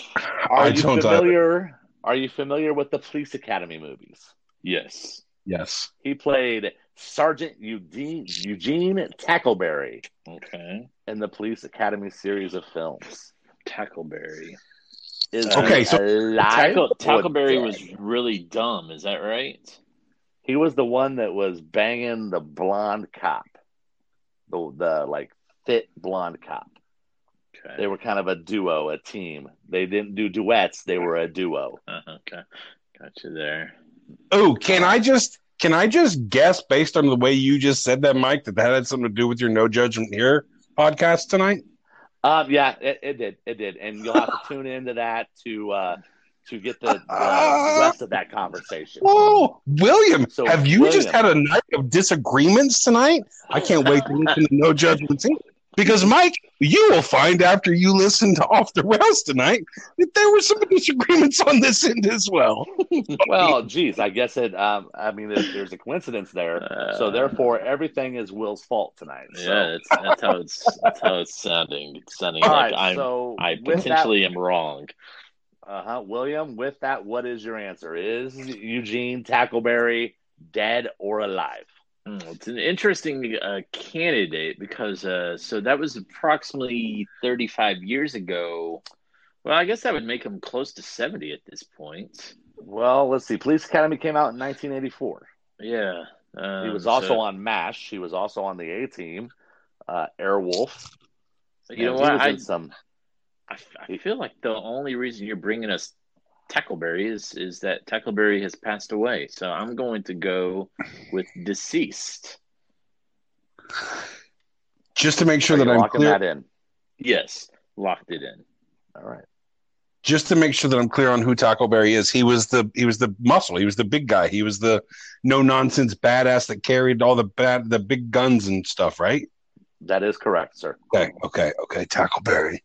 Are
I
you
don't either.
familiar? Are you familiar with the Police Academy movies?
Yes.
Yes.
He played Sergeant Eugene, Eugene Tackleberry
Okay.
in the Police Academy series of films.
Tackleberry.
Is
Uh,
Okay, so-
Tackle, Tackleberry was really dumb. Is that right?
He was the one that was banging the blonde cop, the the like fit blonde cop.
Okay.
They were kind of a duo, a team. They didn't do duets; they were a duo.
Uh, okay. Got you there.
Oh, can I just can I just guess based on the way you just said that, Mike, that that had something to do with your No Judgment Here podcast tonight?
Um, yeah, it, it did, it did, and you'll have to tune into that to uh to get the, the rest of that conversation.
Whoa, William,
So,
have you just had a night of disagreements tonight? I can't wait to listen to No Judgment Here. Because Mike, you will find after you listen to Off the Rails tonight that there were some disagreements on this end as well.
Well, geez, I guess it. Um, I mean, there's, there's a coincidence there.
Uh,
so therefore, everything is Will's fault tonight. So.
Yeah, that's, that's how it's that's how it's sounding. It's sounding
All
like
right,
I'm
so
I
with that-
potentially am wrong.
Uh huh. William, with that, what is your answer? Is Eugene Tackleberry dead or alive?
Hmm, It's an interesting uh, candidate because uh, so that was approximately 35 years ago. Well, I guess that would make him close to 70 at this point.
Well, let's see. Police Academy came out in 1984.
Yeah. Um,
he was also
so-
on MASH. He was also on the A Team, uh, Airwolf.
You know what? I,
some.
I, I feel like the only reason you're bringing us Tackleberry is is that Tackleberry has passed away. So I'm going to go with deceased.
Just to make sure that I'm clear.
that in.
Yes, locked it in.
All right.
just to make sure that I'm clear on who Tackleberry is, he was the he was the muscle. He was the big guy. He was the no nonsense badass that carried all the bad the big guns and stuff, right?
That is correct, sir.
Okay, okay, okay. Tackleberry,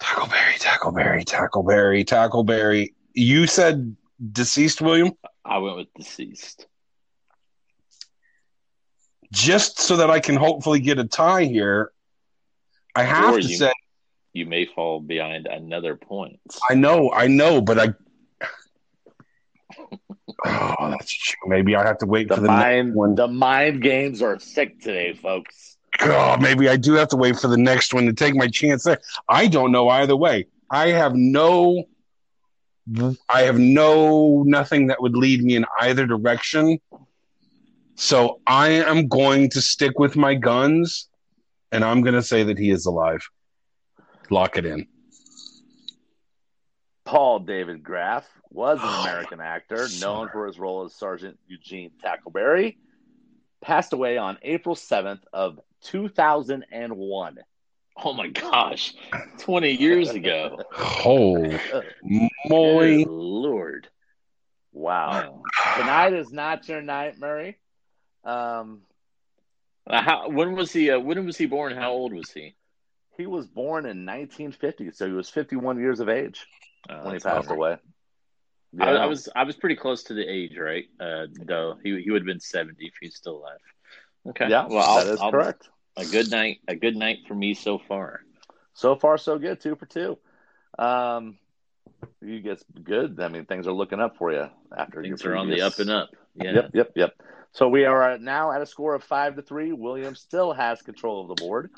Tackleberry, Tackleberry, Tackleberry, Tackleberry. You said deceased, William.
I went with deceased.
Just so that I can hopefully get a tie here, I have
Or
to
you-
say
You may fall behind another point.
I know, I know, but I. Oh, that's true. Maybe I have to wait
The
for the
mind
next one.
the mind games are sick today, folks.
God, maybe I do have to wait for the next one to take my chance there. I don't know either way. I have no I have no nothing that would lead me in either direction. So I am going to stick with my guns and I'm going to say that he is alive. Lock it in.
Paul David Graf was an American actor known for his role as Sergeant Eugene Tackleberry. Passed away on April 7th of 2001.
Oh my gosh, twenty years ago.
Holy moly.
Good Lord!
Wow.
Wow.
Tonight is not your night, Murray. Um,
Uh, how, when was he? Uh, when was he born? How old was he?
he was born in 1950, so he was 51 years of age
Uh,
when he passed
awful.
away.
I, I was I was pretty close to the age, right? Uh, though he he would have been seventy if he's still alive. Okay.
yeah,
Well, I'll,
that is
I'll-
correct.
A good night. A good night for me so far.
So far, so good. Two for two. Um, you get good. I mean, things are looking up for you after
Things
your
are on the up and up. Yeah.
Yep, yep, yep. So we are now at a score of five to three. William still has control of the board.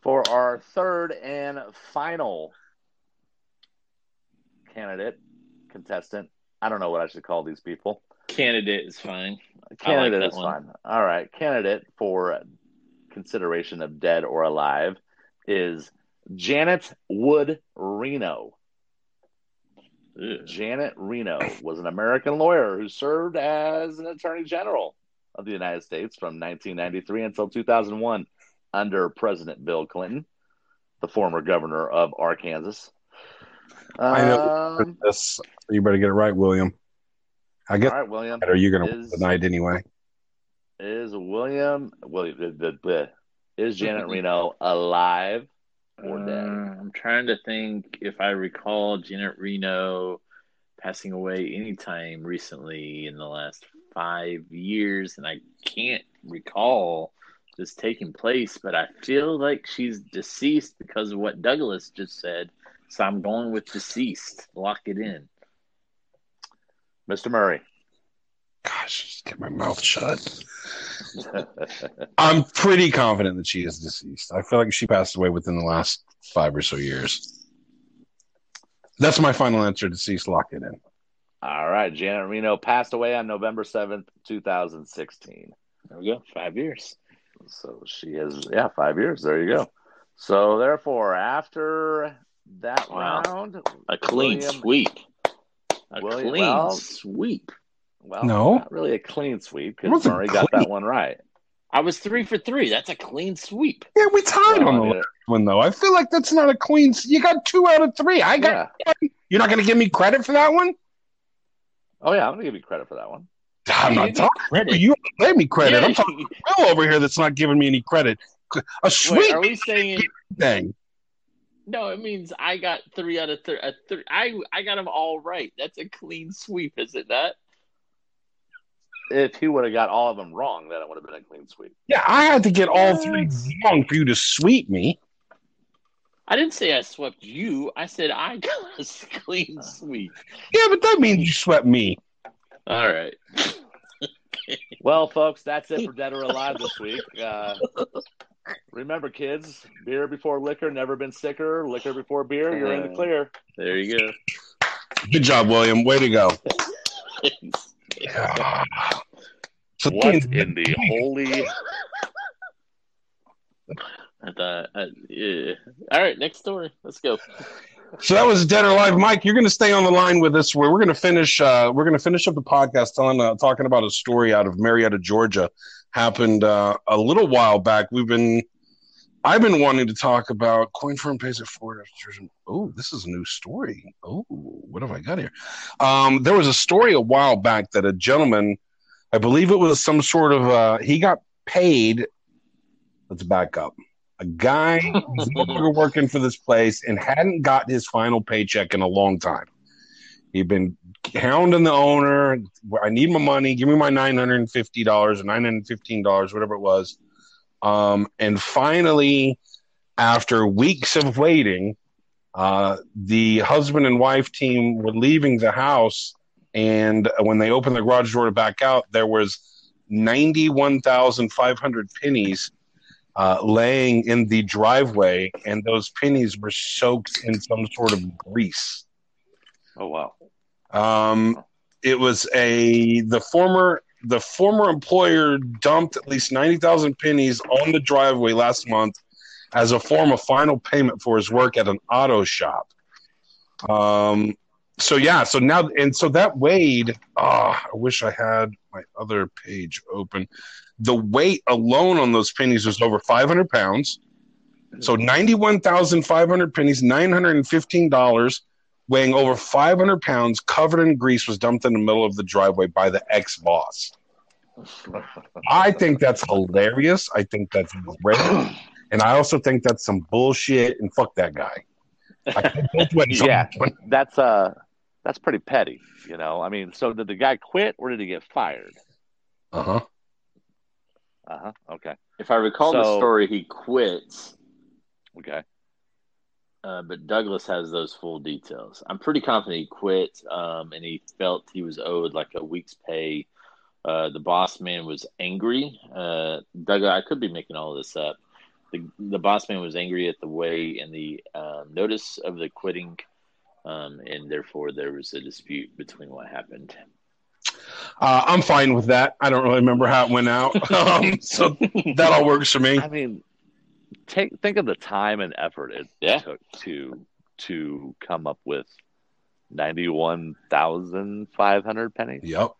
For our third and final candidate, contestant, I don't know what I should call these people.
Candidate is fine.
Candidate
that
is
one.
fine. All right. Candidate for consideration of dead or alive is Janet Wood Reno.
Ugh.
Janet Reno was an American lawyer who served as an attorney general of the United States from 1993 until 2001 under President Bill Clinton, the former governor of Arkansas.
I know.
Um,
This, you better get it right, William. I guess
right, William.
Are you're going to win
Is-
tonight anyway.
Is William, William the, the, the, is Janet Reno alive or
Uh,
dead?
I'm trying to think if I recall Janet Reno passing away anytime recently in the last five years, and I can't recall this taking place, but I feel like she's deceased because of what Douglas just said. So I'm going with deceased. Lock it in.
Mr. Murray.
Gosh, just get my mouth shut. I'm pretty confident that she is deceased. I feel like she passed away within the last five or so years. That's my final answer. Deceased. Lock it in.
All right. Janet Reno passed away on November 7th, 2016.
There we go. Five years.
So she is, yeah, five years. There you go. So therefore, after that
Wow.
round,
A clean
William-
sweep. A
William-
clean
well-
sweep.
well,
No.
not really a clean sweep
It
because
wasn't
Murray got that one right.
I was three for three. That's a clean sweep.
Yeah, we tied
Well,
on the last one though. I feel like that's not a queen. You got two out of three. I got.
yeah.
You're not going to give me credit for that one.
Oh yeah, I'm gonna give you credit for that one.
I'm
You
not talking.
credit.
You gave me credit. I'm
Yeah.
talking Bill over here that's not giving me any credit. A
Wait, are we saying
thing.
No? It means I got three out of three. Th- I I got them all right. That's a clean sweep, is it not?
If he would have got all of them wrong, then it would have been a clean sweep.
Yeah, I had to get all three wrong for you to sweep me.
I didn't say I swept you. I said I got a clean sweep.
Yeah, but that means you swept me.
All right.
Well, folks, that's it for Dead or Alive this week. Uh, remember, kids, beer before liquor, never been sicker. Liquor before beer, you're in the clear.
There you go.
Good job, William. Way to go. So
What in the holy?
I thought, uh, yeah. All right, next story. Let's go.
So that was Dead or Alive, Mike. You're going to stay on the line with us. Where we're going to finish. Uh, we're going to finish up the podcast telling, uh, talking about a story out of Marietta, Georgia, happened uh, a little while back. We've been, I've been wanting to talk about coin firm pays it forward. Oh, this is a new story. Oh, what have I got here? Um, there was a story a while back that a gentleman, I believe it was some sort of, uh, he got paid. Let's back up a guy who's no longer working for this place and hadn't got his final paycheck in a long time. He'd been hounding the owner. I need my money. Give me my nine hundred and fifty dollars or nine hundred and fifteen dollars, whatever it was. Um, and finally, after weeks of waiting, uh, the husband and wife team were leaving the house, and when they opened the garage door to back out, there was ninety-one thousand five hundred pennies uh, laying in the driveway, and those pennies were soaked in some sort of grease.
Oh wow!
Um, it was a the former the former employer dumped at least ninety thousand pennies on the driveway last month as a form of final payment for his work at an auto shop. Um, so yeah, so now and so that weighed. Oh, I wish I had my other page open the weight alone on those pennies was over 500 pounds. So 91,500 pennies, $915, weighing over 500 pounds, covered in grease, was dumped in the middle of the driveway by the ex boss. I think that's hilarious. I think that's great. And I also think that's some bullshit. And fuck that guy.
yeah, that's uh, that's pretty petty. You know, I mean, so did the guy quit or did he get fired?
Uh huh.
Uh huh. Okay.
If I recall
So-
the story, he quits,
Okay.
Uh, but Douglas has those full details. I'm pretty confident he quit, um, and he felt he was owed like a week's pay. Uh, the boss man was angry. Uh, Doug, I could be making all of this up. The, the boss man was angry at the way and the um, notice of the quitting, um, and therefore there was a dispute between what happened.
Uh, I'm fine with that. I don't really remember how it went out. Um, so that all works for me.
I mean, take think of the time and effort it
Yeah.
took to to come up with ninety one thousand five hundred pennies.
Yep.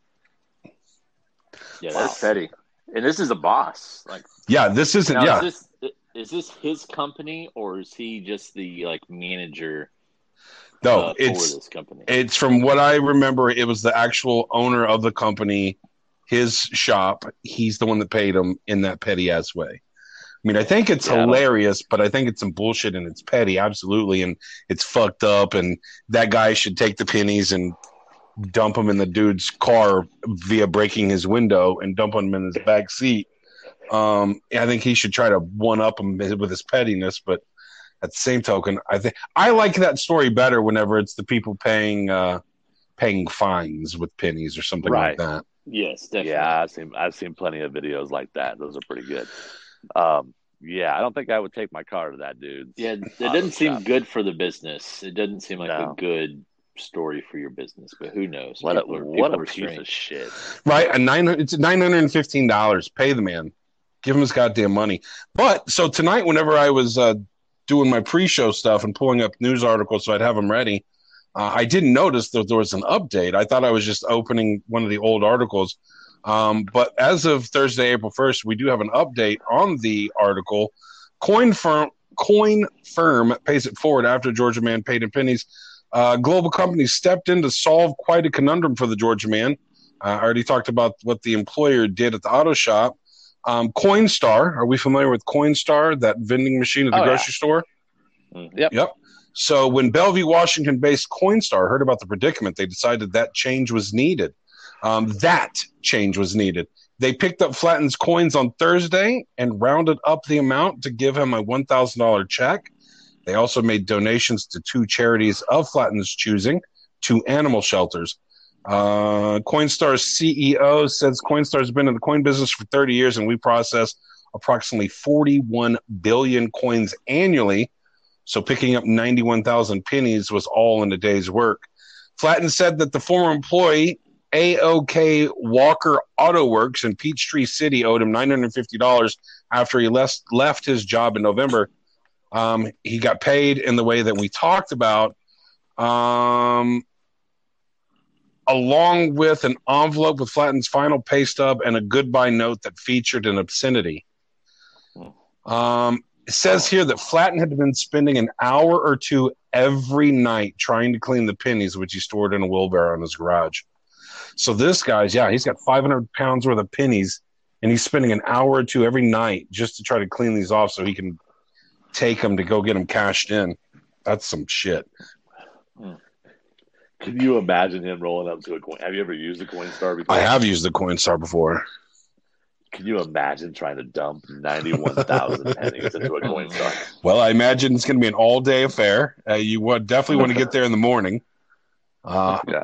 Yeah, that's petty. And this is a boss. Like,
Yeah, this isn't.
now,
yeah,
is this is this his company or is he just the like manager?
no,
uh,
it's
for this company.
it's from what I remember. It was the actual owner of the company, his shop. He's the one that paid him in that petty ass way. I mean, I think it's
Yeah,
hilarious, but I think it's some bullshit and it's petty, absolutely, and it's fucked up. And that guy should take the pennies and dump them in the dude's car via breaking his window and dump them in his back seat. Um, I think he should try to one up him with his pettiness, but at the same token, I think I like that story better whenever it's the people paying uh, paying fines with pennies or something
Right.
like that.
yes, definitely.
Yeah, I've seen I've seen plenty of videos like that. Those are pretty good. Um, yeah, I don't think I would take my car to that dude.
Yeah, it
Auto
doesn't seem
shop.
good for the business. It doesn't seem like
No.
a good story for your business, but who knows?
What a,
People are-
what a piece
strange.
of shit.
Right, a nine it's nine hundred and fifteen dollars. Pay the man, give him his goddamn money. But so tonight, whenever I was uh, doing my pre-show stuff and pulling up news articles so I'd have them ready, uh, I didn't notice that there was an update. I thought I was just opening one of the old articles. Um, but as of Thursday, April first, we do have an update on the article. Coin firm coin firm pays it forward after Georgia man paid in pennies. Uh, global companies stepped in to solve quite a conundrum for the Georgia man. Uh, I already talked about what the employer did at the auto shop. Um, Coinstar, are we familiar with Coinstar, that vending machine at the
Oh, yeah.
grocery store?
Yep.
Yep. So when Bellevue, Washington based Coinstar heard about the predicament, they decided that change was needed. Um, that change was needed. They picked up Flaten's coins on Thursday and rounded up the amount to give him a $1,000 check. They also made donations to two charities of Flaten's choosing, two animal shelters. Uh, Coinstar's CEO says Coinstar's been in the coin business for 30 years and we process approximately 41 billion coins annually. So picking up 91,000 pennies was all in a day's work. Flaten said that the former employee, AOK Walker Auto Works in Peachtree City, owed him $950 after he left, left his job in November. Um, he got paid in the way that we talked about, um, along with an envelope with Flaten's final pay stub and a goodbye note that featured an obscenity. Um, it says here that Flaten had been spending an hour or two every night trying to clean the pennies, which he stored in a wheelbarrow in his garage. So this guy's, yeah, he's got 500 pounds worth of pennies, and he's spending an hour or two every night just to try to clean these off so he can take them to go get them cashed in. That's some shit.
Can you imagine him rolling up to a coin? Have you ever used a Coinstar before?
I have used the Coinstar before.
Can you imagine trying to dump ninety-one thousand pennies into a Coinstar?
Well, I imagine it's going to be an all day affair. Uh, you would definitely want to get there in the morning. Uh,
Yeah,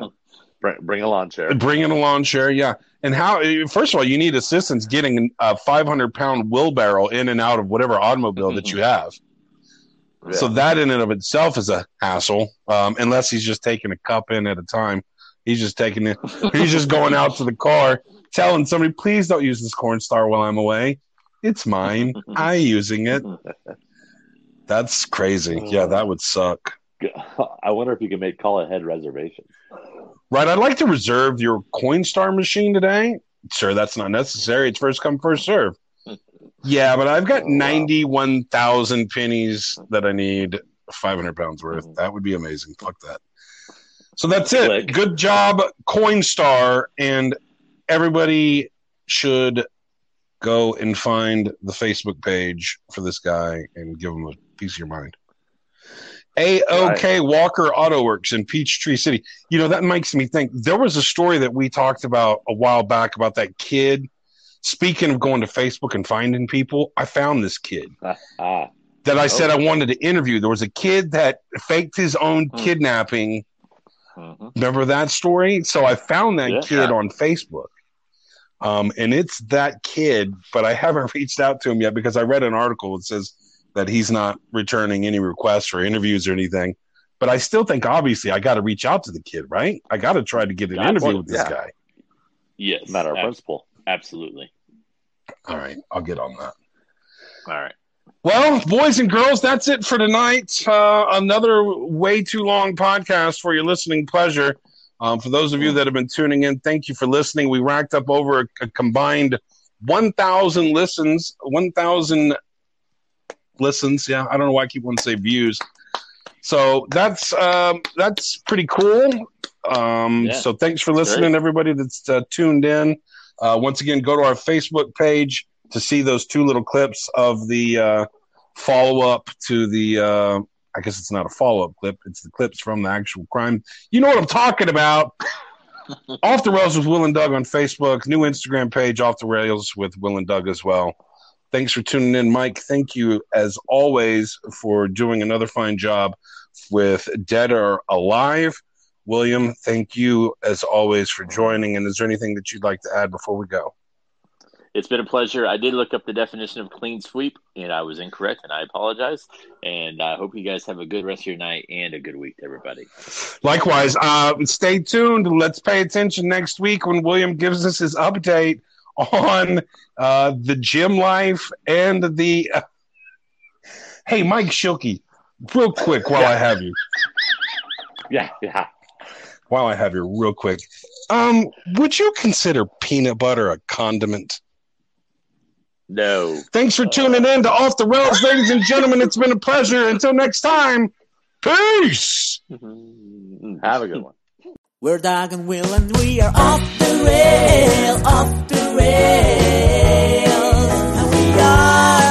bring, bring a lawn chair.
bring in a lawn chair, yeah. And how? First of all, you need assistance getting a 500 pound wheelbarrow in and out of whatever automobile that you have.
Yeah.
So that in and of itself is a hassle. Um, unless he's just taking a cup in at a time. He's just taking it. He's just going out to the car, telling somebody, "Please don't use this Coinstar while I'm away. It's mine. I using it." That's crazy. Yeah, that would suck.
I wonder if you can make call ahead reservations.
Right. I'd like to reserve your Coinstar machine today. Sir, that's not necessary. It's first come, first serve. Yeah, but I've got
Oh, wow.
91,000 pennies that I need 500 pounds worth.
Mhm.
That would be amazing. Fuck that. So that's it.
Click.
Good job, Coinstar. And everybody should go and find the Facebook page for this guy and give him a piece of your mind. A-OK Walker Auto Works in Peachtree City. You know, that makes me think there was a story that we talked about a while back about that kid. Speaking of going to Facebook and finding people, I found this kid
ah,
that I said I wanted to interview. There was a kid that faked his own
Hmm.
kidnapping.
mhm.
Remember that story? So I found that
Yeah.
kid on Facebook. Um, and it's that kid, but I haven't reached out to him yet because I read an article that says that he's not returning any requests or interviews or anything. But I still think obviously I got to reach out to the kid, right? I got to try to get an
Yeah,
interview
well,
with this
yeah.
guy.
Yes,
matter of
ab-
principle.
absolutely.
All right, I'll get on that.
All right.
Well, boys and girls, that's it for tonight. Uh, another way too long podcast for your listening pleasure. Um, for those of you that have been tuning in, thank you for listening. We racked up over a, a combined 1,000 listens, 1,000 listens. Yeah, I don't know why I keep wanting to say views. So that's um, that's pretty cool. Um,
Yeah.
So thanks for listening,
Great.
everybody that's uh, tuned in. Uh, once again, go to our Facebook page to see those two little clips of the uh, follow up to the. Uh, I guess it's not a follow up clip; it's the clips from the actual crime. You know what I'm talking about. Off the Rails with Will and Doug on Facebook. New Instagram page, Off the Rails with Will and Doug as well. Thanks for tuning in, Mike. Thank you, as always, for doing another fine job with Dead or Alive. William, thank you, as always, for joining. And is there anything that you'd like to add before we go?
It's been a pleasure. I did look up the definition of clean sweep, and I was incorrect, and I apologize. And I hope you guys have a good rest of your night and a good week, everybody.
Likewise, uh, stay tuned. Let's pay attention next week when William gives us his update on uh, the gym life and the. Hey, Mike Shilkey, real quick while I have you.
Yeah, yeah.
While I have you, real quick, um, would you consider peanut butter a condiment?
No.
Thanks for tuning in to Off the Rails, ladies and gentlemen. It's been a pleasure. Until next time, peace.
Have a good one.
We're Doug and Will and we are off the rail, off the rail. And we are